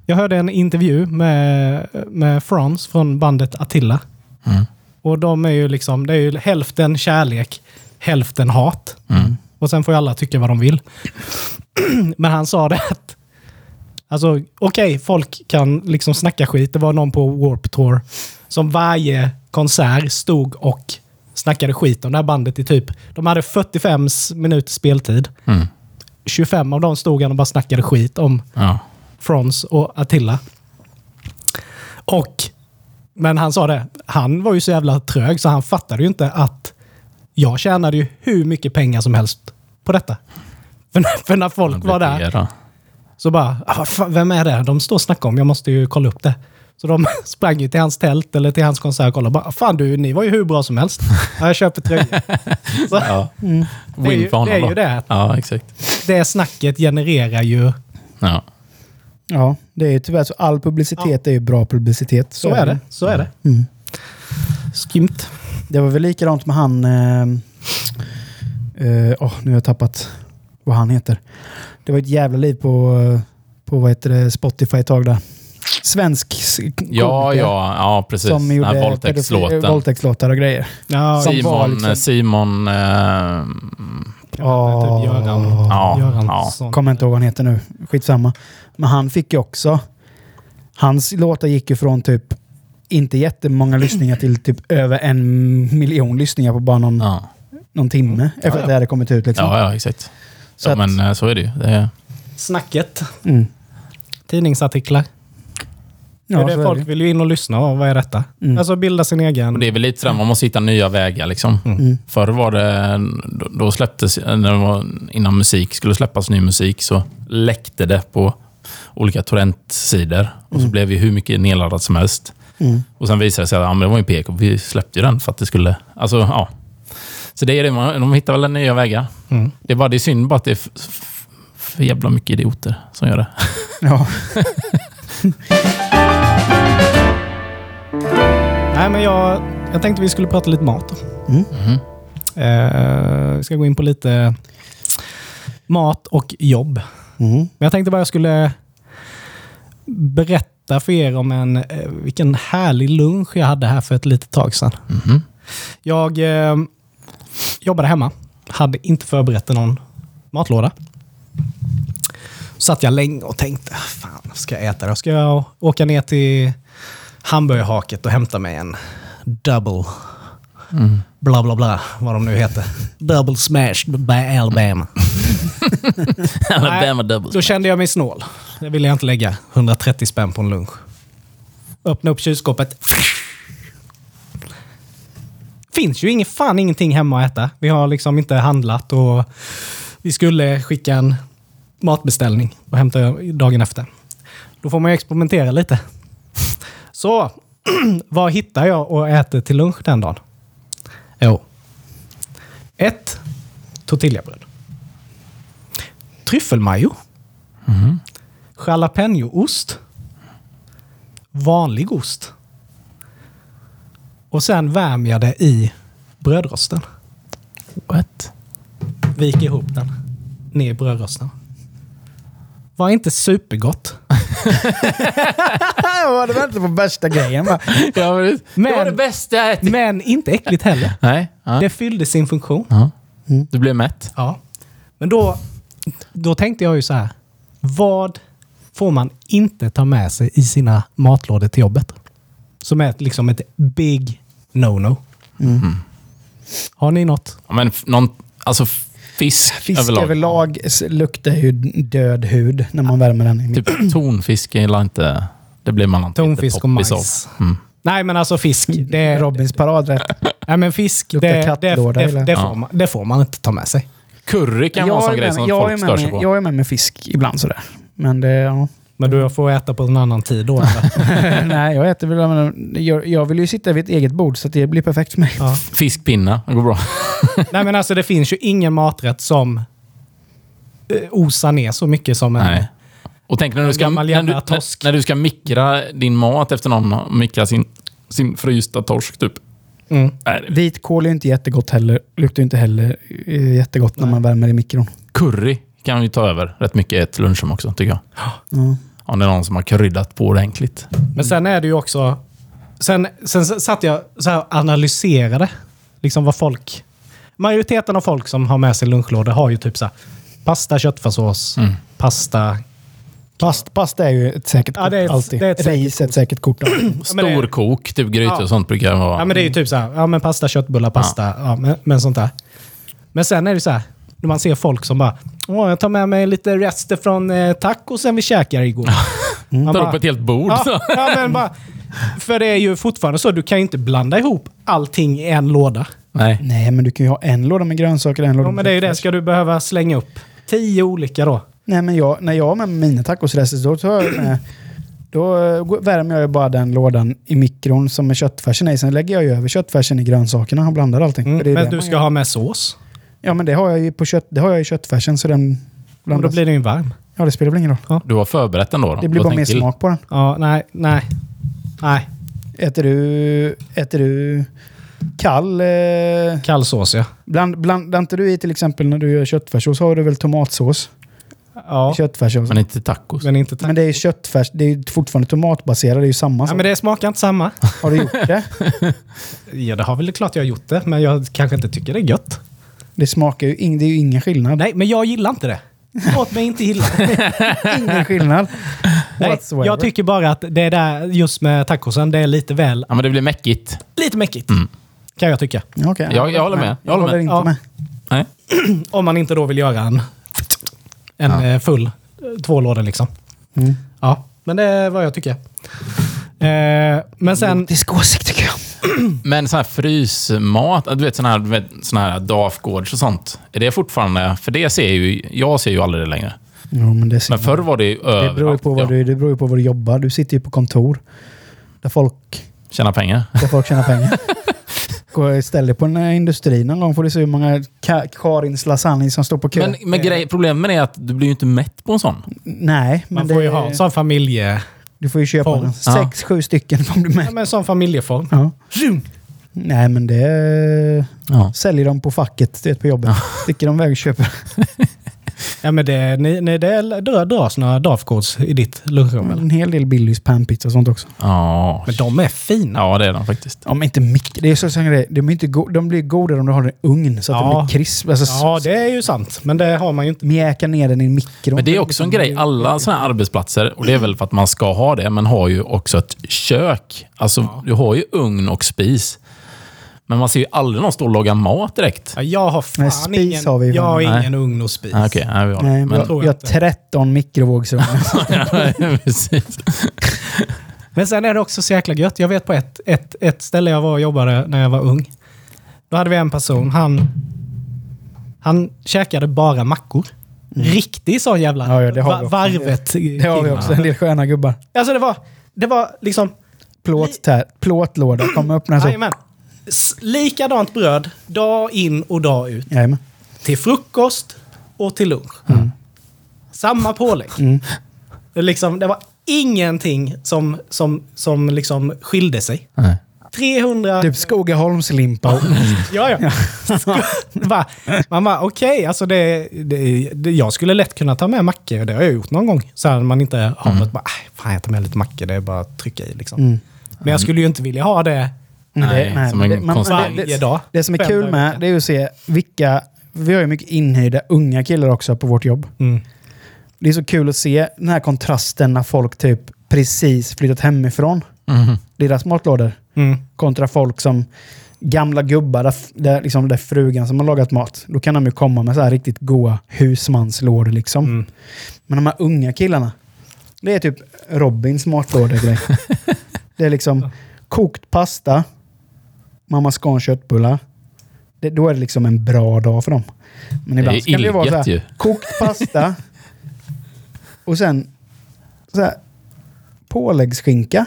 jag hörde en intervju med, med Frans från bandet Attila. Mm. Och de är ju liksom, det är ju hälften kärlek, hälften hat. Mm. Och sen får ju alla tycka vad de vill. Men han sa det att Alltså okej, folk kan liksom snacka skit. Det var någon på Warp Tour som varje konsert stod och snackade skit om det här bandet i typ... De hade 45 minuters speltid. Mm. 25 av dem stod han och bara snackade skit om Ja. Frons och Attila. Och... Men han sa det, han var ju så jävla trög så han fattade ju inte att jag tjänade ju hur mycket pengar som helst på detta. För, när- för när folk var där så bara, ah, fan, vem är det? De står och snackar om, jag måste ju kolla upp det. Så de sprang ju till hans tält eller till hans konsert och kollade. Bara, fan du, ni var ju hur bra som helst. Ja, jag köper tröjor. Så, Ja. det är Win ju, för honom det, är ju det. Ja, exakt. Det snacket genererar ju... Ja. Ja, det är ju tyvärr så. All publicitet är ju bra publicitet. Så är det. Så är det. Mm. Skumt. Det var väl likadant med han... Eh, eh, åh, nu har jag tappat vad han heter. Det var ett jävla liv på, eh, på vad heter det, Spotify ett tag där. Svensk Ja, ja, ja, precis. Som Den gjorde här pedofil- våldtäktslåten. våldtäktslåtar och grejer. Ja, Som var Simon, liksom- Simon eh. Typ Göran, Ja, Göransson. Kommer inte ihåg vad han heter nu. Skitsamma. Men han fick ju också... Hans låtar gick ju från typ inte jättemånga lyssningar till typ över en miljon lyssningar på bara någon, Ja, någon timme efter Ja, ja. att det hade kommit ut. Liksom. ja, ja exakt. Så ja, att- men eh, så är det ju. Det är, Snacket. Mm. Tidningsartiklar. Ja, För det, folk det. vill ju in och lyssna. Och vad är detta? Mm. Alltså bilda sin egen... och det är väl lite sådär, man måste hitta nya vägar liksom. Mm. Förr var det, då, då släpptes, när det var, innan musik skulle släppas ny musik så läckte det på olika torrentsidor. Och så blev ju hur mycket nedladdat som helst. Mm. Och sen visade det sig att ja, men det var ju PK. Vi släppte ju den för att det skulle... Alltså, ja. Så det är det. Man, de hittar väl nya vägar. Mm. Det är bara det är synd bara att det är för jävla mycket idioter som gör det. Ja. Nej, men jag, jag tänkte vi skulle prata lite mat. Mm. Eh, vi ska gå in på lite mat och jobb. Mm. Men jag tänkte bara jag skulle berätta för er om en, eh, vilken härlig lunch jag hade här för ett litet tag sedan. Mhm. Jag eh, jobbade hemma. Hade inte förberett någon matlåda. Satt jag länge och tänkte, fan vad ska jag äta då? Ska jag åka ner till hamburgerhaket och hämta mig en double Mm. Bla bla bla, vad de nu heter. Double smashed by Alabama. Alabama doubles. Då kände jag mig snål. Det ville jag inte lägga 130 spänn på en lunch. Öppna upp kylskåpet. Finns ju ingen, fan ingenting hemma att äta. Vi har liksom inte handlat och vi skulle skicka en matbeställning och hämta dagen efter. Då får man ju experimentera lite. Så, vad hittar jag och äter till lunch den dagen? Jo. Ett tortillabröd. Tryffelmajo. Mhm. Jalapeno-ost. Vanlig ost. Och sen värmer jag det i brödrosten. What? Viker ihop den. Ner i brödrosten. Var inte supergott. Jag hade väntat på bästa grejen. va? Ja, men, Men- det var det bästa jag ätit. Men inte äckligt heller. Nej. Ja. Det fyllde sin funktion. Ja. Du blev mätt. Ja. Men då, då tänkte jag ju så här. Vad får man inte ta med sig i sina matlådor till jobbet? Som är liksom ett big no-no. Har ni något? Ja, men någon, alltså fisk, Fisk överlag. överlag, luktar ju död hud när man värmer den. i Typ tonfisk är inte... Det blir man inte Tonfisk och majs. Mm. Nej, men alltså fisk. Det, Robins paradrätt. nej, men fisk, det, det, det, det, får man, det får man inte ta med sig. Curry kan vara en sån är grej som jag, är folk stör sig på. jag är med med fisk ibland sådär. Men det, ja. Men du får äta på en annan tid då. Eller? Nej, jag äter väl... jag Jag, jag vill ju sitta vid ett eget bord så att det blir perfekt för mig. Ja. Fiskpinna, det går bra. Nej, men alltså det finns ju ingen maträtt som eh, osar ner så mycket som en... Nej. Och tänk när du, ska, när, du, torsk. när, när du ska mikra din mat efter någon har mikrat sin, sin frysta torsk typ. Mm. Nej, det- Vitkål är inte jättegott heller. Luktar inte heller eh, jättegott när Nej. man värmer i mikron. Curry kan ju ta över rätt mycket till lunchen också, tycker jag. Ja. Om det är någon som har kryddat på ordentligt. Men sen är det ju också... Sen, sen satt jag så här och analyserade liksom vad folk... Majoriteten av folk som har med sig lunchlådor har ju typ så här, pasta, köttfärssås, Mm. pasta. Past, pasta är ju ett säkert Ja, kort det är ett- alltid. det är ett Ris är ett säkert kort. det- Storkok, typ grytor Ja. och sånt brukar vara... Ja, men det är ju typ så här, ja men pasta, köttbullar, pasta, ja. men, men sånt där. Men sen är det så här, när man ser folk som bara, åh, jag tar med mig lite rester från eh, tacosen vi käkade igår. Man Tar bara, upp ett helt bord. ja, ja, men bara, för det är ju fortfarande så, du kan ju inte blanda ihop allting i en låda. Nej. Nej, men du kan ju ha en låda med grönsaker en låda Ja, men det är ju det, med ska du behöva slänga upp tio olika då? Nej, men jag, när jag har med mina tacosrester då tar jag med då eh, värmer jag ju bara den lådan i mikron som är köttfärsen i. Sen lägger jag ju över köttfärsen i grönsakerna och blandar allting. Mm, men du ska gör. ha med sås. Ja, men det har jag ju på kött, det har jag i köttfärsen så den Och då blandas. blir den ju varm. Ja, det spelar väl ingen roll. Du har förberett den då? då? Det blir har bara mer smak på den. Ja, nej, nej. Nej, Äter du, äter du kall... Eh, kall sås ja. bland, blandar inte du i till exempel när du gör köttfärssås har du väl tomatsås? Ja, Köttfärssås. Men inte tacos. men inte tack. Men det är ju köttfärs, det är ju fortfarande tomatbaserat, det är ju samma Ja, sak. men det smakar inte samma. Har du gjort det? Ja, det har väl klart jag har gjort det, men jag kanske inte tycker det är gött. Det smakar ju, ing, det är ju ingen skillnad. Nej, men jag gillar inte det. Låt mig inte gilla. Ingen skillnad. Nej, jag tycker bara att det där just med tacosen, det är lite väl... Ja, men det blir mäckigt. Lite mäckigt. Kan jag tycka. Okej, Jag- jag håller med. Jag Jag, håller med. inte Ja. med. Nej. Om man inte då vill göra en, en Ja. eh, full eh, två lådor liksom. Mm. Ja, men det är vad jag tycker. Eh, men sen... Det är åsikt tycker jag. Men sån här frysmat, du vet sån här, sån här Dafgårds och sånt. Är det fortfarande... För det ser ju... Jag ser ju aldrig det längre. Jo, men det, Men förr var det ju det, beror ju överallt. på vad ja. du, det beror ju på var du jobbar. Du sitter ju på kontor. Där folk, Tjäna pengar. där folk tjänar pengar. Gå istället på en eh, industri någon gång får du se hur många Ka- Karins lasagne som står på kö. Men, men grej, problemet är att du blir ju inte mätt på en sån. Nej, men Man får ju det, ha en sån familje... du får ju köpa Form. en. Ja. sex, sju stycken får du Ja, med. men en sån familjeform. Ja. Nej, men det Ja. säljer de på facket du vet, på jobbet. Sticker de iväg och köper. Ja, men det, ni, ni, det dras några Dafgårds i ditt lunchrum eller? En hel del Billys panpizza och sånt också. Ja. Men de är fina. Ja, det är de faktiskt. Ja, men inte mycket. Det är så sån grej. De, är inte go- de blir godare om du har den i ugn så att Ja. de blir krisp. Alltså, Ja, det är ju sant. Men det har man ju inte. Mjäka ner den i en mikro. Men det är också en grej. Alla såna här arbetsplatser, och det är väl för att man ska ha det, men har ju också ett kök. Alltså, du har ju ugn och spis. Men man ser ju aldrig någon stå och laga mat direkt. Ja, jag har fan Nej, spis ingen, har vi jag har ingen ugn och spis. Ah, Okej, nej, vi har. Nej, men jag, tror jag har jag inte. 13 mikrovågsugnar. precis. Men sen är det också så jäkla gött. Jag vet på ett, ett, ett ställe jag var och jobbade när jag var ung. Då hade vi en person, han, han käkade bara mackor. Riktig sån jävla Ja, ja, har va- varvet. Det har vi också. En del sköna gubbar. Alltså det var, det var liksom... Plåt, plåtlåda kommer öppna så. Jajamän. Likadant bröd, dag in och dag ut. Jajamän. Till frukost och till lunch. Samma pålägg. Mm. Det, liksom, det var ingenting som, som, som liksom skilde sig. Nej. 300... Typ Skogaholmslimpa. Ja, ja. Va? Man bara, okej, alltså det, det, det, jag skulle lätt kunna ta med mackor. och Det har jag gjort någon gång. Så här, man inte har något, bara, "Aj, fan jag tar med lite mackor, det är bara att trycka i liksom. Mm. Men jag skulle ju inte vilja ha det Nej, som men en det, man- varje det, dag. det som är kul med det är att se vilka... Vi har ju mycket inhyrda unga killar också på vårt jobb. Mm. Det är så kul att se den här kontrasten när folk typ precis flyttat hemifrån. Mhm. Deras matlådor. Mm. Kontra folk som gamla gubbar, där, där, liksom, där frugan som har lagat mat. Då kan de ju komma med så här riktigt goa husmanslådor liksom. Mm. Men de här unga killarna, det är typ Robins matlådegrej. det är liksom kokt pasta, mamma Scans köttbullar. Det, då är det liksom en bra dag för dem. Men ibland så kan det ju vara så ju. här, kokt pasta och sen så här, påläggsskinka.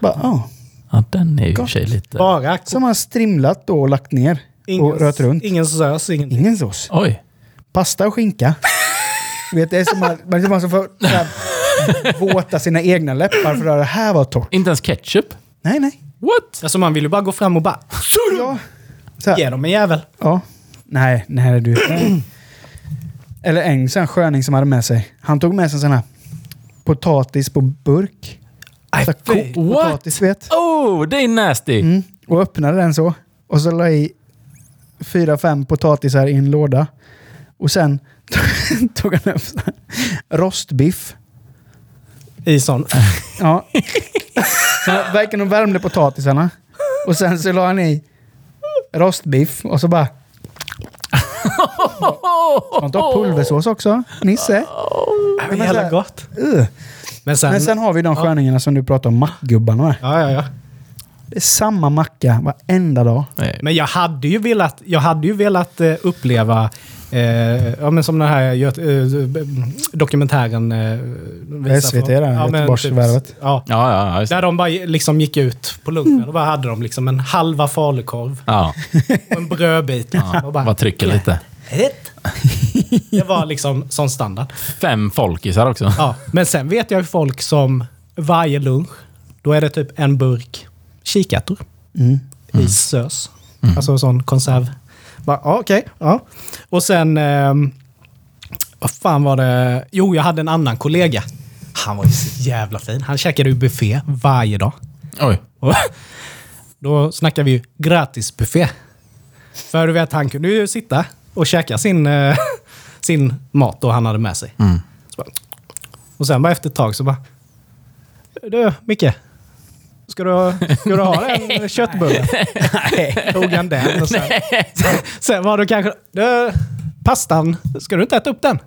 Bara, ja. Ja, den är ju i och för sig lite... Bara Som har strimlat då och lagt ner. ingen, och rört runt. ingen sös, ingenting. Ingen sås. Oj. Pasta och skinka. Du vet, det är som att man, man som får våta sina egna läppar för att det här var torrt. Inte ens ketchup? Nej, nej. What? Alltså man vill ju bara gå fram och bara, Ja. Så här, ge dem en jävel. ja. Nej, nej du. Nej. Eller en sån här sköning som hade med sig. Han tog med sig en sån här potatis på burk. Aj, Så kokt potatis, vet. Oh, det är nasty! Mm. Och öppnade den så. Och så la i fyra, fem potatisar i en låda. Och sen tog han upp rostbiff. I sån. Ja. Så verkar de värmde potatisarna. Och sen så la han i rostbiff och så bara... Ska man ta pulversås också? Nisse? Det var jävla gott. Uh. Men sen... Men sen har vi de sköningarna som du pratar om, mackgubbarna med. ja, ja, ja. Det är samma macka varenda dag. Men jag hade ju velat, jag hade ju velat eh, uppleva, eh, ja, men som den här eh, dokumentären eh, visar SVT på. ja, Göteborgsvarvet. typ, ja, Ja, ja, ja. Där de bara liksom gick ut på lunchen och bara hade de liksom en halva falukorv Ja, och en brödbit. och bara, bara trycker lite. "Ett." Det var liksom sån standard. Fem folkisar också. Ja, men sen vet jag ju folk som varje lunch, då är det typ en burk kikärtor Mm. i sös. Alltså sån konserv. Bara, ja, Okej, ja. Och sen... ehm, vad fan var det? Jo, jag hade en annan kollega. Han var ju så jävla fin. Han käkade ju buffé varje dag. Oj. Och då snackar vi ju gratisbuffé. För du vet, han kunde ju sitta och käka sin, eh, sin mat då han hade med sig. Mm. Så bara, och sen bara efter ett tag så bara... Du, Micke. Ska du, ska du ha en köttbulle? Nej. Tog han den och sen... Sen, var det kanske... Du, pastan, ska du inte äta upp den?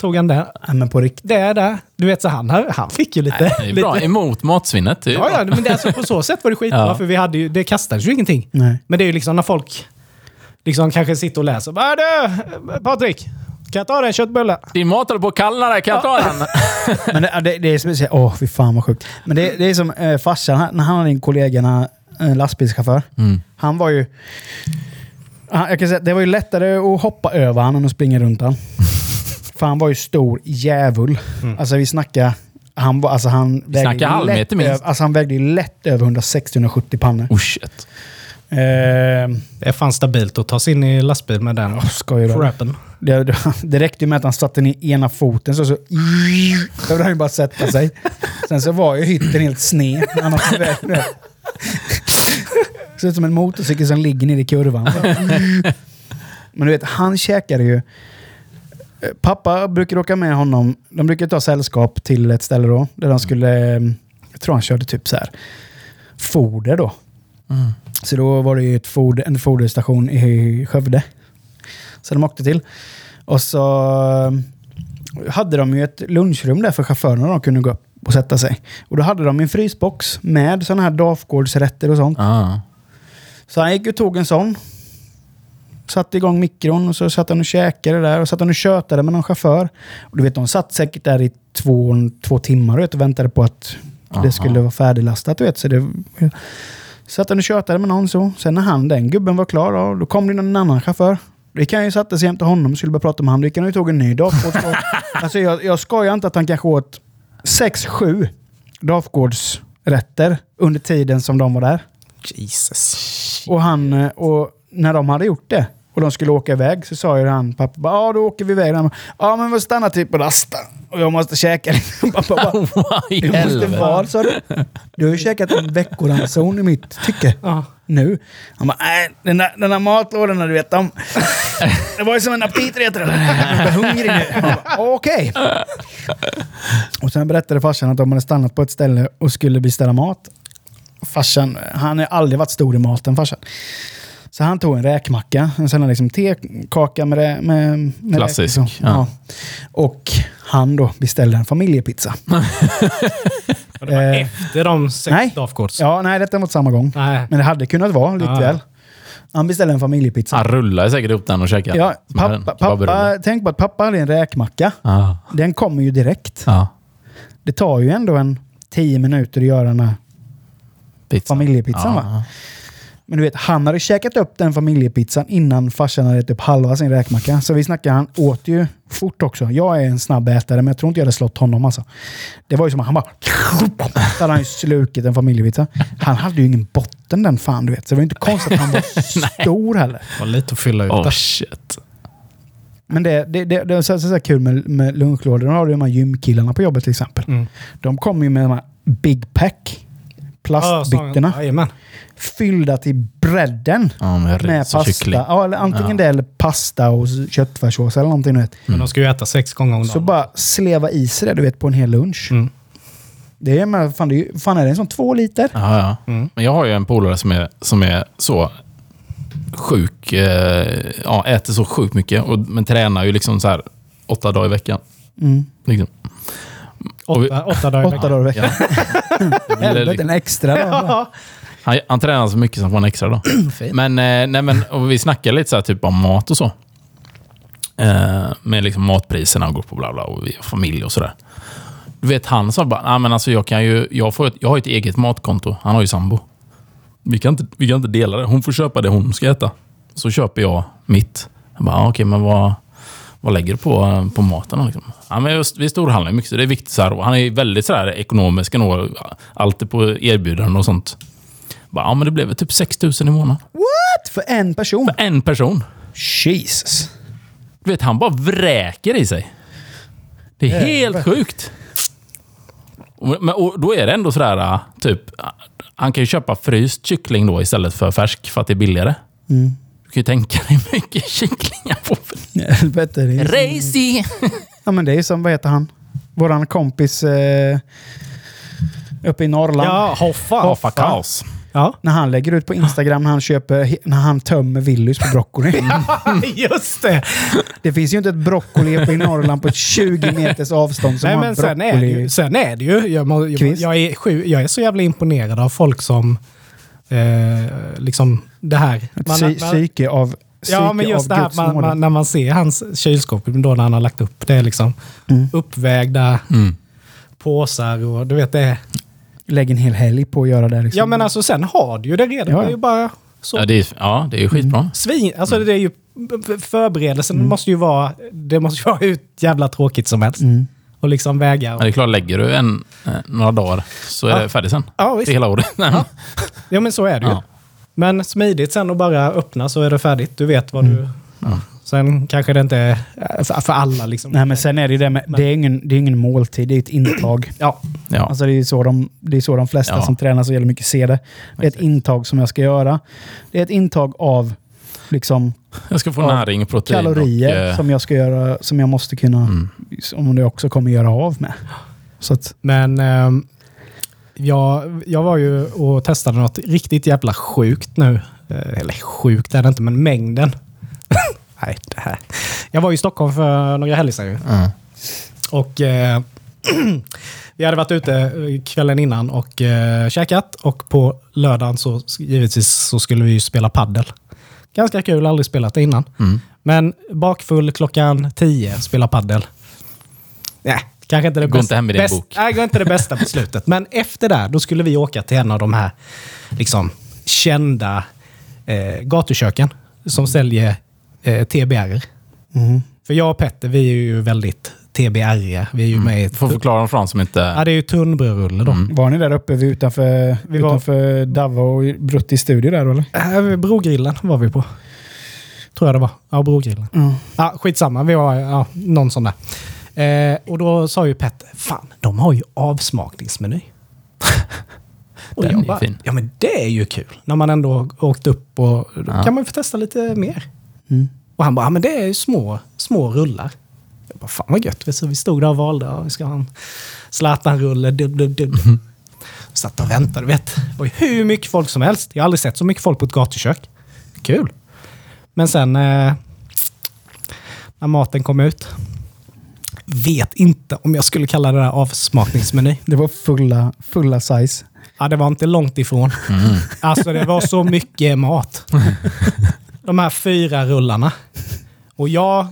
Tog han den. Nej, men på riktigt. Det där. Du vet, så han, han fick ju lite... Det är bra. lite Emot matsvinnet. Det är Ja, ja, men det, är alltså, på så sätt var det skitbra, Ja. för vi hade ju, det kastades ju ingenting. Nej. Men det är ju liksom när folk liksom kanske sitter och läser. Bara, du, Patrik, kan jag ta en köttbulle? Din mat håller på att kallna där. Kan jag ta den? Men det, det, det är som Åh, oh, fy fan vad sjukt. Men det, det är som eh, farsan, han- när han hade en kollega, när, en lastbilschaufför. Mm. Han var ju... Han, jag kan säga, det var ju lättare att hoppa över han än att springa runt han. För han var ju stor djävul. Alltså vi snackar... Han, var, alltså, han vägde snackar lätt minst. över- Alltså han vägde ju lätt över 160-170 pannor. Oh shit. Eh, Det är fan stabilt att ta sig in i lastbil med den skojar du? Det, det, räckte ju med att han satte ner ena foten så, så behövde han ju bara sätta sig. Sen så var ju hytten helt sned. Han. Ser ut som en motorcykel som ligger nere i kurvan. Men du vet, han käkade ju... Pappa brukar åka med honom. De brukar ta sällskap till ett ställe då. Där de skulle... Jag tror han körde typ så här foder då. Mm. Så då var det ju ett foder, en foderstation i Skövde. Så de åkte till. Och så eh, hade de ju ett lunchrum där för chaufförerna de kunde gå upp och sätta sig. Och då hade de en frysbox med sådana här Dafgårdsrätter och sånt. Ah. Så han gick och tog en sån. Satte igång mikron och så satt han och käkade där och satt han och tjötade med någon chaufför. Och du vet, de satt säkert där i två, två timmar vet, och väntade på att Aha. det skulle vara färdiglastat. Vet, så det, satt han och tjötade med någon så. Sen när han, den gubben var klar, då, då kom det någon annan chaufför. Det kan ju satte sig jämte honom och skulle börja prata med honom. Det kan ju tog en ny Dafgårds. alltså jag, jag skojar inte att han kanske åt 6-7 Dafgårdsrätter under tiden som de var där. Jesus. Och, han, eh, och när de hade gjort det och de skulle åka iväg så sa ju han, pappa, ja då åker vi iväg. Ja men vi stannar typ på rasta och jag måste käka lite. Pappa bara, i du måste vad sa du? Du har ju käkat en veckoranson i mitt tycke. Ja. Nu. Han bara, nej den där, den där matlådorna du vet, de, det var ju som en aptitretare. Jag är hungrig nu. Okej. Och sen berättade farsan att de hade stannat på ett ställe och skulle beställa mat. Farsan, han har aldrig varit stor i maten farsan. Så han tog en räkmacka, en sån här liksom tekaka med, med, med Klassisk, räkor så. ja. Och han då beställde en familjepizza. Och det var Eh, efter de sex nej. Dafgårds. Ja, nej detta var inte samma gång. Nej. Men det hade kunnat vara lite Ja. väl. Han beställde en familjepizza. Han rullar säkert upp den och käkar. Ja, pappa, pappa, tänk på att pappa hade en räkmacka. Ah. Den kommer ju direkt. Ja. Det tar ju ändå en tio minuter att göra den här Pizza. familjepizzan. Va? Men du vet, han hade käkat upp den familjepizzan innan farsan hade ätit upp halva sin räkmacka. Så vi snackar, han åt ju fort också. Jag är en snabb ätare, men jag tror inte jag hade slått honom alltså. Det var ju som att han bara... Då hade han ju slukit en familjepizza. Han hade ju ingen botten den fan, du vet. Så det var ju inte konstigt att han var stor heller. Det var lite att fylla ut Oh shit. Men det, det, det, det är så, så, så kul med, med lunchlådor. Då har du de här gymkillarna på jobbet till exempel. Mm. De kommer ju med de här Big Pack plastbyttorna. Ja, Jajamän. Fyllda till bredden. Ja, med med pasta. kyckling. Ja, eller antingen Ja. det eller pasta och köttfärssås eller någonting. Du vet. Men de ska ju äta sex gånger om dagen. Så bara sleva i sig det du vet, på en hel lunch. Mm. Det är, med, fan, det är, fan är det en sån två liter? Ja, ja. Mm. Men jag har ju en polare som är, som är så sjuk. Eh, ja, äter så sjukt mycket. Och, men tränar ju liksom så här åtta dagar i veckan. Mm. Liksom. Och vi- Åtta, åtta dagar i Åtta veckan. dagar i veckan. Ja. Helvete, en extra dag. Han, han tränar så mycket som han extra dag. men, eh, nej, men och vi snackar lite så här, typ om mat och så. Eh, med liksom matpriserna och går på bla bla och vi har familj och sådär. Du vet, han sa bara, nej men alltså jag kan ju, jag, får ett, jag har ett eget matkonto. Han har ju sambo. Vi kan, inte, vi kan inte dela det. Hon får köpa det hon ska äta. Så köper jag mitt. Jag bara, ah, okej men vad, vad lägger du på, på maten? då, Liksom? Ja, men just, vi storhandlar mycket, så det är viktigt. Så här, och han är väldigt så här, ekonomisk ändå. Alltid på erbjudanden och sånt. Bara, ja, men det blev väl typ 6 000 i månaden. What? För en person? För en person. Jesus. Du vet, han bara vräker i sig. Det är helt sjukt. Och, men, och då är det ändå sådär, äh, typ... äh, Han kan ju köpa fryst kyckling då istället för färsk för att det är billigare. Mm. Du kan ju tänka dig mycket kycklingar på. Helvete. det Racy! Ja, men det är som, vad heter han? Våran kompis eh, uppe i Norrland. Ja, Hoffa. Hoffa kaos. Ja. När han lägger ut på Instagram när han köper, när han tömmer Willys på broccoli. Just det! Det finns ju inte ett broccoli uppe i Norrland på ett 20 meters avstånd som Nej, har men sen är, det ju, sen är det ju... Jag, må, jag, jag, är, sju, jag är så jävla imponerad av folk som... Eh, liksom det här... Man- psy- man- psyke av psyke Ja, men just det här man, man, när man ser hans kylskåp då när han har lagt upp det är liksom Mm. uppvägda Mm. påsar och du vet det. Lägg en hel helg på att göra det. Liksom. Ja men alltså sen har du ju det redan. Ja. Det är ju bara så. Ja, det är, ja, det är ju skitbra. Svin, alltså det är ju förberedelsen måste ju vara, det måste ju vara hur jävla tråkigt som helst. Mm. Och liksom väga. Men det är klart, lägger du en, eh, några dagar så är Ja. det färdigt sen. Ja, Till visst. hela året. Ja men så är det ju. Ja. Men smidigt sen att bara öppna så är det färdigt. Du vet vad Mm. Du... Sen kanske det inte är för, för alla liksom. Nej, men sen är det ju det med, det är ingen, det är ingen måltid, det är ett intag. Ja. Ja. Alltså det är så de, det är så de flesta Ja. som tränar så jävla mycket ser det. Det är ett intag som jag ska göra. Det är ett intag av liksom Jag ska få näring, protein kalorier och... eh, som jag ska göra, som jag måste kunna, Mm. som det också kommer göra av med. Så att, Men ehm, jag, jag var ju och testade något riktigt jävla sjukt nu. Eh, Eller sjukt är det inte, men mängden. Nej, det här. Jag var i Stockholm för några helger sedan mm. Och eh, vi hade varit ute eh, kvällen innan och eh, käkat. Och på lördagen så givetvis så skulle vi ju spela paddel. Ganska kul, aldrig spelat det innan. Mm. Men bakfull klockan 10, spela paddel. Nej, kanske inte det Gå bästa. inte hem med din bäst- bok. Nej, går inte det bästa beslutet. Men efter det, då skulle vi åka till en av de här liksom, kända eh, gatuköken som säljer eh, TBR. mm. För jag och Petter, vi är ju väldigt TBR. Vi är ju med i... Du får förklara dem för de som inte... Ja, det är ju tunnbrödsrulle då. Var ni där uppe vid, utanför, Vi var- utanför Davva och Bruttis studio där eller? Äh, Brogrillen var vi på. Tror jag det var. Ja, Brogrillen. Ja. Ja, skitsamma. Vi var ja, någon sån där. Eh, och då sa ju Petter, fan, de har ju avsmakningsmeny. och Den jag är bara, fin. ja men det är ju kul. När man ändå åkt upp och då Ja. kan man ju få testa lite mer. Mm. Och han bara, ja men det är ju små, små rullar. Jag bara, fan vad gött. Så vi stod där och valde, ja, vi ska ha en Zlatan-rulle, dubb, dubb, dubb. Satt och väntade, vet. Det var hur mycket folk som helst. Jag har aldrig sett så mycket folk på ett gatukök. Kul. Men sen eh, när maten kom ut. Vet inte om jag skulle kalla det där avsmakningsmeny. Det var fulla, fulla size. Ja, det var inte långt ifrån. Alltså det var så mycket mat. De här fyra rullarna. Och jag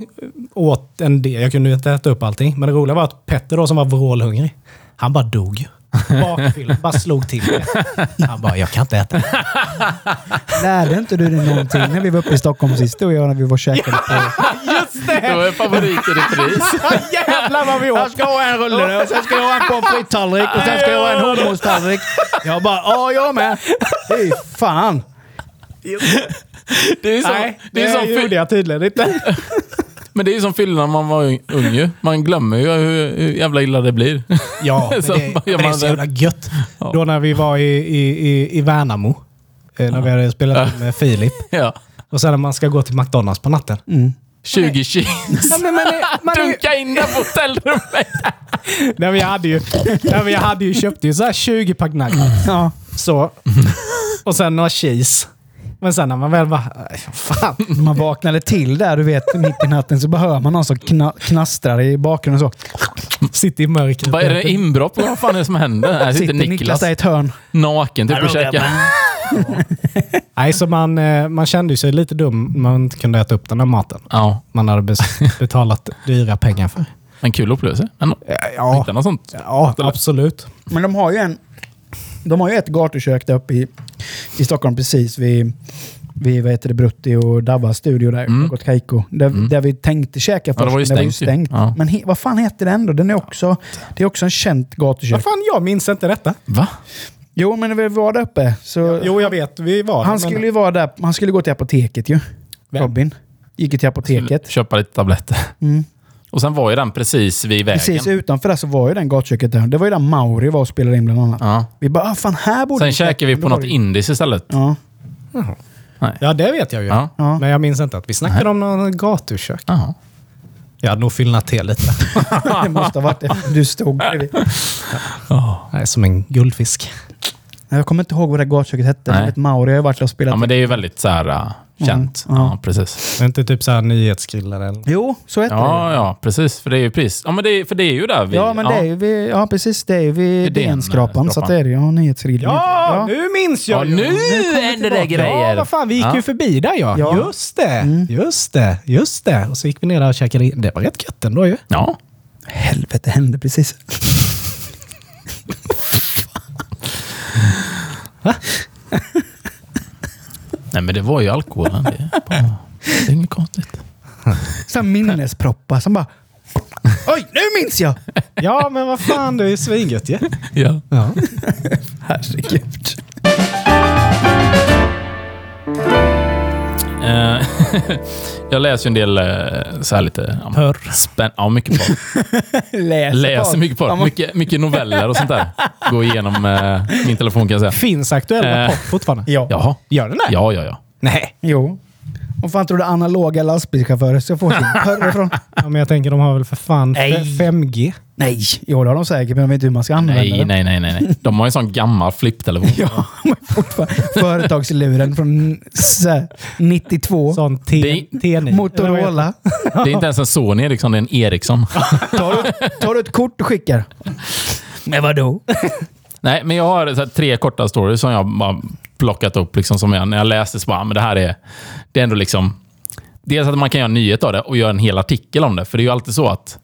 åt en del. Jag kunde inte äta upp allting. Men det roliga var att Petter då som var vrålhungrig. Han bara dog. Bakfylld. bara slog till det. Han bara, jag kan inte äta. Lärde inte du dig någonting när vi var uppe i Stockholm sist? Du och jag när vi var och käkade på... Just Det det! var favorit i repris. Jävlar vad vi åt! ska ha en rulle nu och sen ska jag ha en pommes frites-tallrik och sen ska jag ha en hummus-tallrik. Jag bara, ja jag med. Fy fan. Det är som, Nej, det är som, gjorde jag tydligen inte. men det är som fylla när man var ung- ju. Man glömmer ju hur, hur jävla illa det blir. Ja, men det, men det är så jävla gött. Ja. Då när vi var i, i, i, i Värnamo. eh, När vi hade spelat in med Filip. ja. Och sen när man ska gå till McDonalds på natten. Mm. 20 cheese. Ja, men man är, man är, Dunka in den på hotellrummet. nej, men jag hade ju, nej, men jag hade ju köpt ju så här 20 pack nuggets. Ja. Så. Och sen några cheese. Men sen när man väl bara, "Aj, fan. När man vaknade till där, du vet, mitt i natten så behöver man någon som kna knastrar i bakgrunden så. Sitter i mörkret. Vad är det inbrott? Vad fan är det som händer? Här sitter Sitter Niklas Niklas där i ett hörn. naken typ och käkar. Nej, så man, eh, man kände sig lite dum när man inte kunde äta upp den här maten. Ja, Man hade betalat dyra pengar för. en kul upplevelse. Men, Ja, något sånt. ja absolut. Men de har ju en... De har ju ett gatukök där uppe i, i Stockholm precis vid, vid vad heter det, Brutti och Davas studio där. Mm. Något Kaiko. Där, där vi tänkte käka först, det var ju det var ju stängt stängt. Ja. Men he, vad fan heter den då? Den är också, det är också en känt gatukök. Vad fan, jag minns inte detta. Va? Jo, men vi var där uppe så... Jo, jag vet. Vi var han men- skulle ju vara där. Han skulle gå till apoteket ju. Vem? Robin. Gick till apoteket. Köpa lite tabletter. Mm. Och sen var ju den precis vid vägen. Precis utanför där så var ju den gatuköket där. Det var ju där Mauri var och spelade in bland annat. Ja. Vi bara, ah, fan här borde Sen vi käkade vi på något det- indiskt istället. Ja. Nej. Ja, det vet jag ju. Ja. Ja. Men jag minns inte att vi snackade om någon gatukök. Jaha. Jag hade nog fyllnat till lite. Det måste ha varit det. Du stod bredvid. Jag är som en guldfisk. Jag kommer inte ihåg vad det gatuköket hette. Nej. Jag vet Mauri har varit och spelat. Ja, men det är ju väldigt så här uh, känt. Ja. Ja, precis. Det är inte typ så här nyhetsgriller eller... Jo, så hette Ja, det. ja, precis. För det är ju precis. Ja, men det är, för det är ju där vi... Ja, men det är ju vid, ja, precis. Det är ju vid DN-skrapan. Så det är det ju. Ja, nyhetsgrillen. Ja, nu minns jag Ja, ju! nu kommer händer det grejer. Ja, vad fan, vi gick Ja. ju förbi där ja. Ja. Just det, Mm. just det, just det. Och så gick vi ner där och käkade in. Det var rätt gött ändå ju. Ja. Helvete hände precis. Nej, men det var ju alkoholen. Det bara, det är inget konstigt. Så minnesproppar som bara... Oj, nu minns jag! Ja, men vad fan, det är ju svingött ju. Ja. Ja. Herregud. jag läser ju en del eh, så här lite... Ja, Porr. Spän- ja, mycket porr. Läser, Läser mycket Ja, porr. Mycket, mycket noveller och sånt där. Går igenom eh, min telefon kan jag säga. Finns aktuella Eh. pop fortfarande? Ja. Jaha. Gör den det? Ja, ja, ja. Nej. Jo. Och fan tror du analoga lastbilschaufförer ska få sin porr ifrån? Ja, men jag tänker de har väl för fan Nej. f- 5G? Nej, jo det har de säkert, men de vet inte hur man ska använda Nej, den. nej, nej, nej, nej. De har ju en sån gammal flipptelefon. Ja, men fortfarande. Företagsluren från så här, 92. Sån Det T- är- T9. Motorola. Det är inte ens en Sony Ericsson, det är en Ericsson. Tar du, tar du ett kort och skickar? Men vadå? Nej, men jag har här, tre korta stories som jag bara plockat upp. Liksom, som jag, när jag läste så bara, "Ah, men det här är... Det är ändå liksom... Dels att man kan göra en nyhet av det och göra en hel artikel om det. För det är ju alltid så att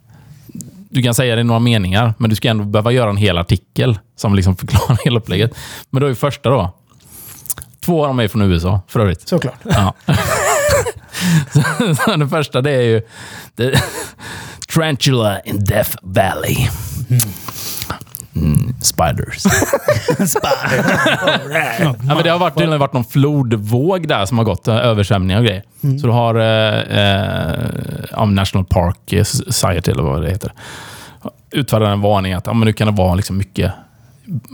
du kan säga det i några meningar, men du ska ändå behöva göra en hel artikel som liksom förklarar hela upplägget. Men då är första då. Två av dem är från USA, för övrigt. Såklart. Ja. så, så den första det är ju the, Tarantula in Death Valley. Mm, spiders. ja, men det har varit, tydligen varit någon flodvåg där som har gått, eh, översvämningar och grejer. Så du har eh, eh, National Park Society, eller vad det heter, utfärdat en varning att ja, men nu kan det vara liksom mycket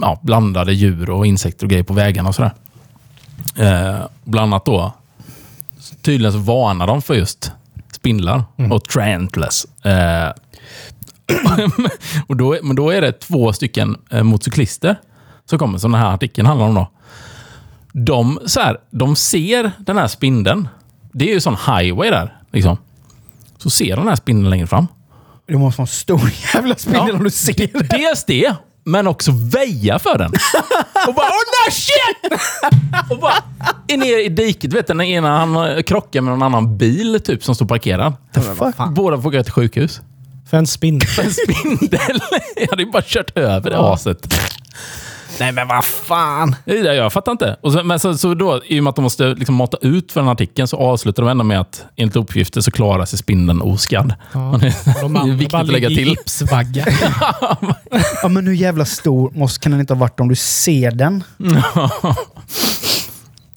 ja, blandade djur och insekter och grejer på vägarna och sådär. Eh, bland annat då, tydligen så varnar de för just spindlar och tarantulas. Eh, och då, men då är det två stycken eh, motorcyklister som kommer, som den här artikeln handlar om. Då. De, så här, de ser den här spindeln. Det är ju sån highway där. Liksom. Så ser de den här spindeln längre fram. Det måste vara en stor jävla spindel Ja. om du ser det. Dels det, men också väja för den. Och bara oh no shit! Och bara är ner i diket. Vet du, den ena han krockar med någon annan bil typ som står parkerad. Båda får gå till sjukhus. För en spindel. En spindel. Jag hade ju bara kört över det aset. Nej men vad fan. Det Jag fattar inte. Och så, men så, så då, i och med att de måste liksom mata ut för den artikeln så avslutar de ändå med att enligt uppgifter så klarar sig spindeln oskadd. Ja. Det De det är viktigt att lägga till. gipsvagga. Ja, men hur jävla stor måste, kan den inte ha varit om du ser den?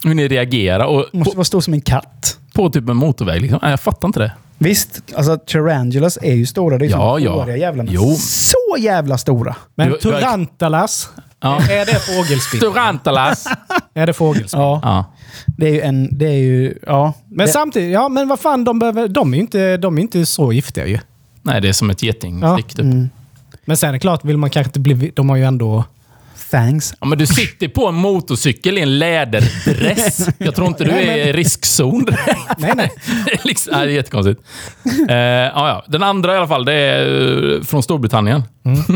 Hur ni reagerar. Och måste på, vara stor som en katt. på typ en motorväg. Liksom. Nej, jag fattar inte det. Visst, alltså tarantulas är ju stora. Det är ju Ja, ja. jävlarna. Jo. Så jävla stora! Men Du- tarantalas, Ja. är det fågelspindel? Tarantalas. Är det fågelspindel? Ja, Ja. det är ju en... Det är ju... Ja. Men det, samtidigt, ja men vad fan, de, behöver, de, är inte, de är inte så giftiga ju. Nej, det är som ett getingstick typ. mm, Men sen är det klart, vill man kanske inte bli... De har ju ändå... thanks. Ja, men du sitter på en motorcykel i en läderdress. Jag tror inte du är i riskzon. Nej, nej. Det är, liksom, nej, det är jättekonstigt. Eh, ja, ja. Den andra i alla fall, det är eh, från Storbritannien.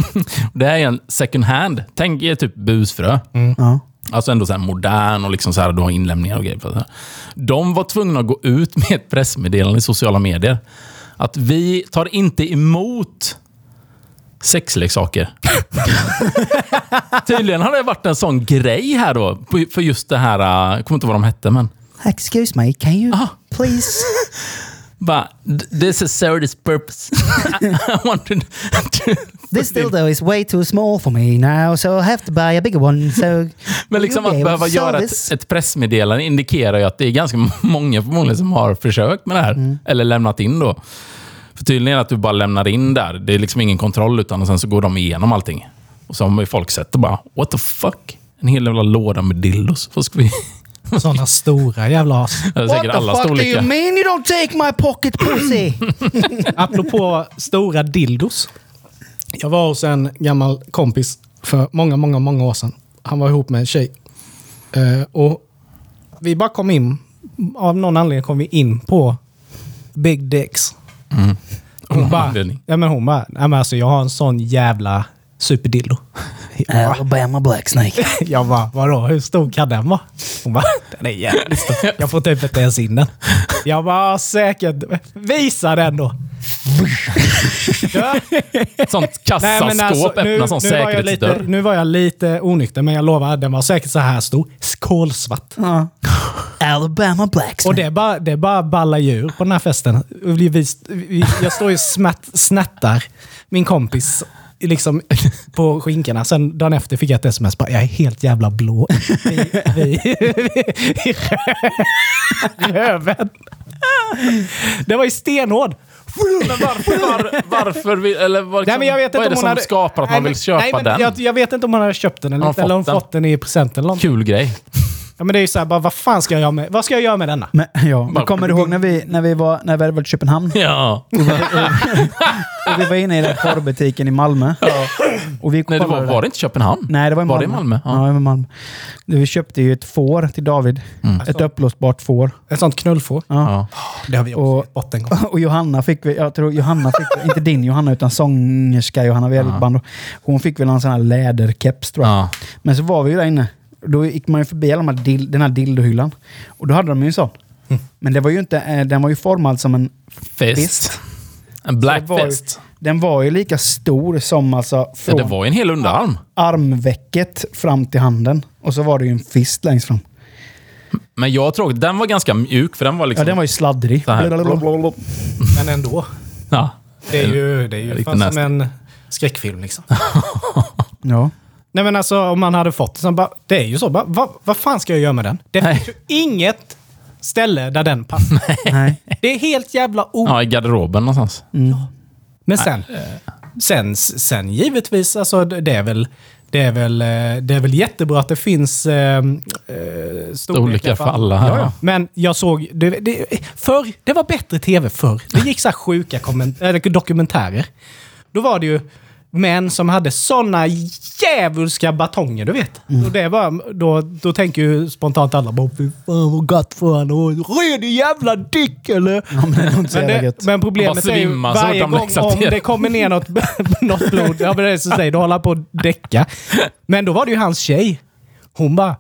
det här är en second hand. Tänk er typ busfrö. Ja. Alltså ändå så här modern och liksom så här, du har inlämningar och grejer. det. De var tvungna att gå ut med ett pressmeddelande i sociala medier. Att vi tar inte emot sexleksaker. Tydligen har det varit en sån grej här då. För just det här, äh, jag kommer inte ihåg vad de hette, men Excuse me, can you Ah. please... bara, this is service purpose. I wanted to... This dildo is way too small for me now, so I have to buy a bigger one. So Men liksom att behöva göra ett, ett pressmeddelande indikerar ju att det är ganska många förmodligen som har försökt med det här. Mm. Eller lämnat in då. För tydligen är det att du bara lämnar in där. Det är liksom ingen kontroll utan och sen så går de igenom allting. Och så har man ju folk sett och bara, what the fuck? En hel jävla låda med dildos. Vad ska vi... Sådana stora jävla as. Är säkert alla storlekar. mean you don't take my pocket pussy? Apropå stora dildos. Jag var hos en gammal kompis för många, många, många år sedan. Han var ihop med en tjej. Eh, och vi bara kom in, av någon anledning kom vi in på Big Dicks. Hon Av bara, ja, men hon bara, nej, men alltså, jag har en sån jävla superdildo. Alabama Black Snake. jag bara, vadå, hur stor kan den vara? Hon bara, den är jävligt stor. Jag får typ inte ens in den. Jag bara, "Ja, säkert. Visa den då. Ja. Sånt Nej, kassaskåp men alltså, öppnar nu, som nu, var jag lite, säkerhetsdörr. nu var jag lite onykter, men jag lovar, den var säkert så här stor. Kolsvart. Ja. Alabama Black Och det är bara, det är bara balla djur på den här festen. Jag står ju och snattar min kompis liksom på skinkorna. Sen dagen efter fick jag ett sms. Bara, jag är helt jävla blå i, i, i röven. Det var ju stenhård. Men varför? Var, varför vill, eller vad, liksom, Nej, men jag vet vad är inte det om som hade, skapar att Nej, man vill köpa nej, den? Jag, jag vet inte om hon hade köpt den eller, eller hon fått den i present eller något. Kul grej. Ja, men det är ju så här, bara, vad fan ska jag göra med, vad ska jag göra med denna? Men, ja, men kommer du ihåg när vi, när vi, var, när vi hade varit i Köpenhamn? Ja. Och vi var inne i den porrbutiken i Malmö. Och vi Nej, det var, var det inte Köpenhamn? Nej, det var i Var Malmö. det i Malmö? Ja, Ja. det var i Malmö. Vi köpte ju ett får till David. Ett uppblåsbart får. Ett sånt knullfår. Ja. Ja. Det har vi också Och- gett bort en gång. Och Johanna fick vi, jag tror Johanna fick, inte din Johanna utan sångerska Johanna, vi hade ett band. Hon fick väl en sån här läderkeps tror jag. Ja. Men så var vi ju där inne. Då gick man ju förbi alla de här dil, den här dildohyllan. Och då hade de ju en sån. Men det var ju inte, eh, den var ju formad som en Fest. fist. En black Så det var ju- fest. Den var ju lika stor som alltså Ja, från det var ju en hel underarm. armvecket fram till handen. Och så var det ju en fist längst fram. Men jag tror att den var ganska mjuk, för den var Ja, liksom... den var ju sladdrig. Men ändå. Ja. Det är ju, det är ju fan som en skräckfilm liksom. Ja. Nej men alltså om man hade fått det så bara, det är ju så. Bara, vad, vad fan ska jag göra med den? Det Nej. finns ju inget ställe där den passar. Nej. Det är helt jävla o... ja, i garderoben någonstans. Men sen, sen, sen givetvis, alltså det är väl... Det är, väl, eh, det är väl jättebra att det finns eh, eh, storlekar, för alla. Ja, ja. Men jag såg... Det, det, förr, det var bättre tv förr. Det gick så här sjuka dokumentärer. Då var det ju män som hade såna djävulska batonger, du vet. Och det var, då, då tänker ju spontant alla bara fy fan vad gott för han och redig jävla dick eller? Ja, men det så Men, det, gött. men problemet Bara är ju svimma så varje gång om det kommer ner något, något blod, ja men det är som säger, då håller han på att däcka. Men då var det ju hans tjej. Hon bara,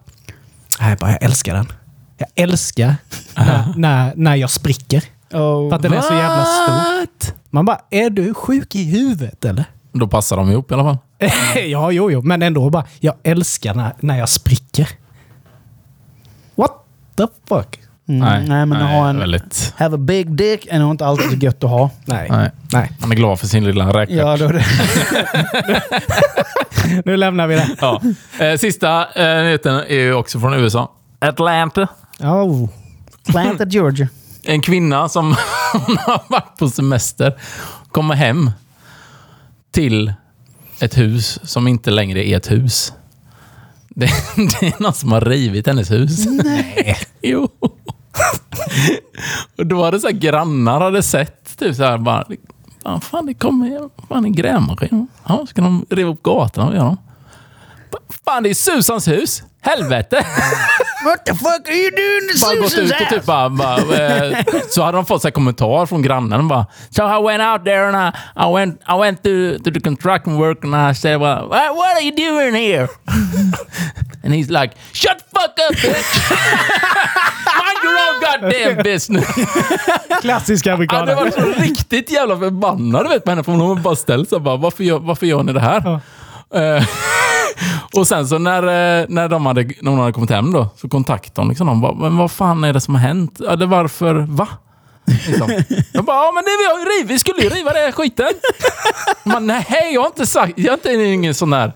nej bara jag älskar den. Jag älskar när, när, när jag spricker. Oh. För att den är så jävla stor. Man bara, är du sjuk i huvudet eller? Då passar de ihop i alla fall. ja, jo, jo, men ändå bara, jag älskar när, när jag spricker. What the fuck? Mm, nej, men att ha en... Väldigt... Have a big dick är nog inte alltid så gött att ha. Nej. Nej. Nej. Han är glad för sin lilla räkmacka. Ja, då det. Nu lämnar vi det. Ja. Eh, sista eh, nyheten är ju också från USA. Atlanta. Oh. Atlanta, Georgia. En kvinna som har varit på semester kommer hem till ett hus som inte längre är ett hus. Det, det är någon som har rivit hennes hus. Nej. Jo. Och då hade så här grannar hade sett typ så här bara... "Fan, Fan, det kommer fan en grävmaskin. Ja, ska de riva upp gatorna och göra? Fan, det är Susans hus! Helvete! What the fuck are you doing to bara gått ut och typ bara, bara eh, Så hade de fått så här kommentar från grannen bara So I went out there and I, I went, I went to, to the construction work and I said well, what, what are you doing here? and he's like Shut the fuck up bitch! Mind your own goddamn business! Klassiska Ja, amerikaner. det var så riktigt jävla förbannad vet, på henne för hon bara ställt sig bara varför gör, varför gör ni det här? Eh, och sen så när, eh, när, de hade, när hon hade kommit hem då, så kontaktade hon liksom dem. Bara, Men vad fan är det som har hänt? Ja, det varför? Va? Liksom. Jag bara, ja men det vi har ju riv, Vi skulle ju riva det skiten. Man, bara, nej, jag har inte sagt, jag är inte ingen sån där.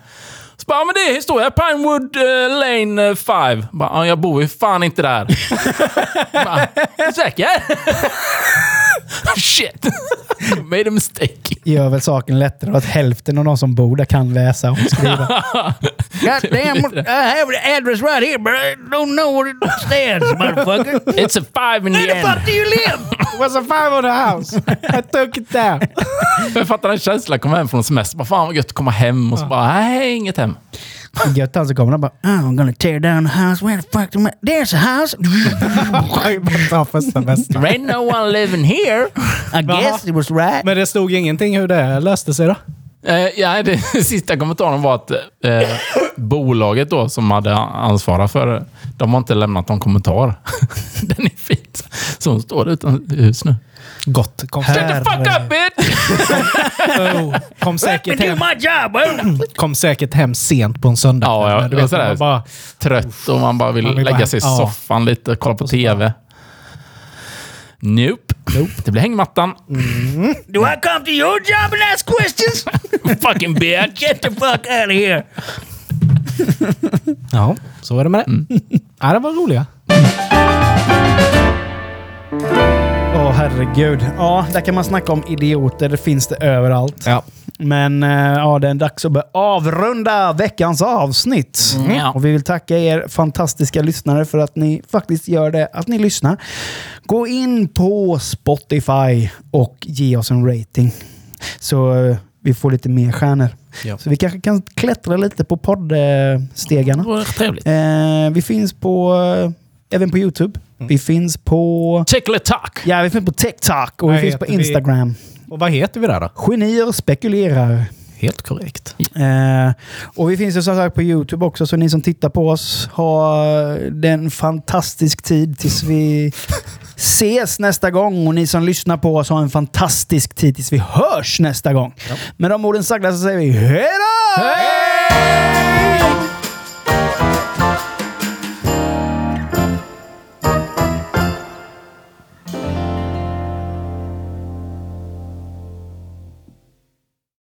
Så bara, ja men det är historia. Pinewood uh, Lane eh, 5. Bara, ja, jag bor ju fan inte där. Bara, säker? Shit! Made a mistake. Gör väl saken lättare att hälften av de som bor där kan läsa och skriva. God damn, I have the address right here but I don't know where it stands motherfucker. It's a five in the Where the fuck end. do you live? It was a five on the house. I took it down. Jag fattar den känslan. Komma hem från semester. Bara, fan vad gött att komma hem. Och så bara, nej, inget hem. Gött han så kommer han bara oh, I'm gonna tear down the house. Where the fuck do I... There's a house. Ta första bästa. There ain't no one living here. I guess it was right. Men det stod ingenting hur det löste sig då? Eh, ja, det sista kommentaren var att eh, bolaget då som hade ansvarat för det, de har inte lämnat någon kommentar. Den är fin. Så hon står utan hus nu. Gott. Kom, Shut the fuck up bitch! oh, kom, säkert hem, my job. kom säkert hem sent på en söndag. Ja, ja, du det är vet, sådär. man bara, Trött och man bara vill, Man vill lägga bara- sig i ja. soffan lite och kolla på TV. Nope. Det blir hängmattan. Do I come to your job and ask questions? Fucking bitch! Get the fuck out of here. ja, så är det med det. Ja, det var roliga. Åh herregud. Ja, där kan man snacka om idioter. Det finns det överallt. Ja. Men eh, ja, det är dags att börja avrunda veckans avsnitt. Ja. Och vi vill tacka er fantastiska lyssnare för att ni faktiskt gör det, att ni lyssnar. Gå in på Spotify och ge oss en rating. Så eh, vi får lite mer stjärnor. Ja. Så vi kanske kan klättra lite på poddstegarna. Det trevligt. Eh, vi finns på, eh, även på YouTube. Vi finns på... Tickle talk! Ja, vi finns på TikTok och Vad vi finns på heter vi? Instagram. Och vad heter vi där då? Genier spekulerar. Helt korrekt. Eh, och vi finns ju som sagt på YouTube också, så ni som tittar på oss har en fantastisk tid tills vi ses nästa gång. Och ni som lyssnar på oss har en fantastisk tid tills vi hörs nästa gång. Med de orden sagda så säger vi hej då!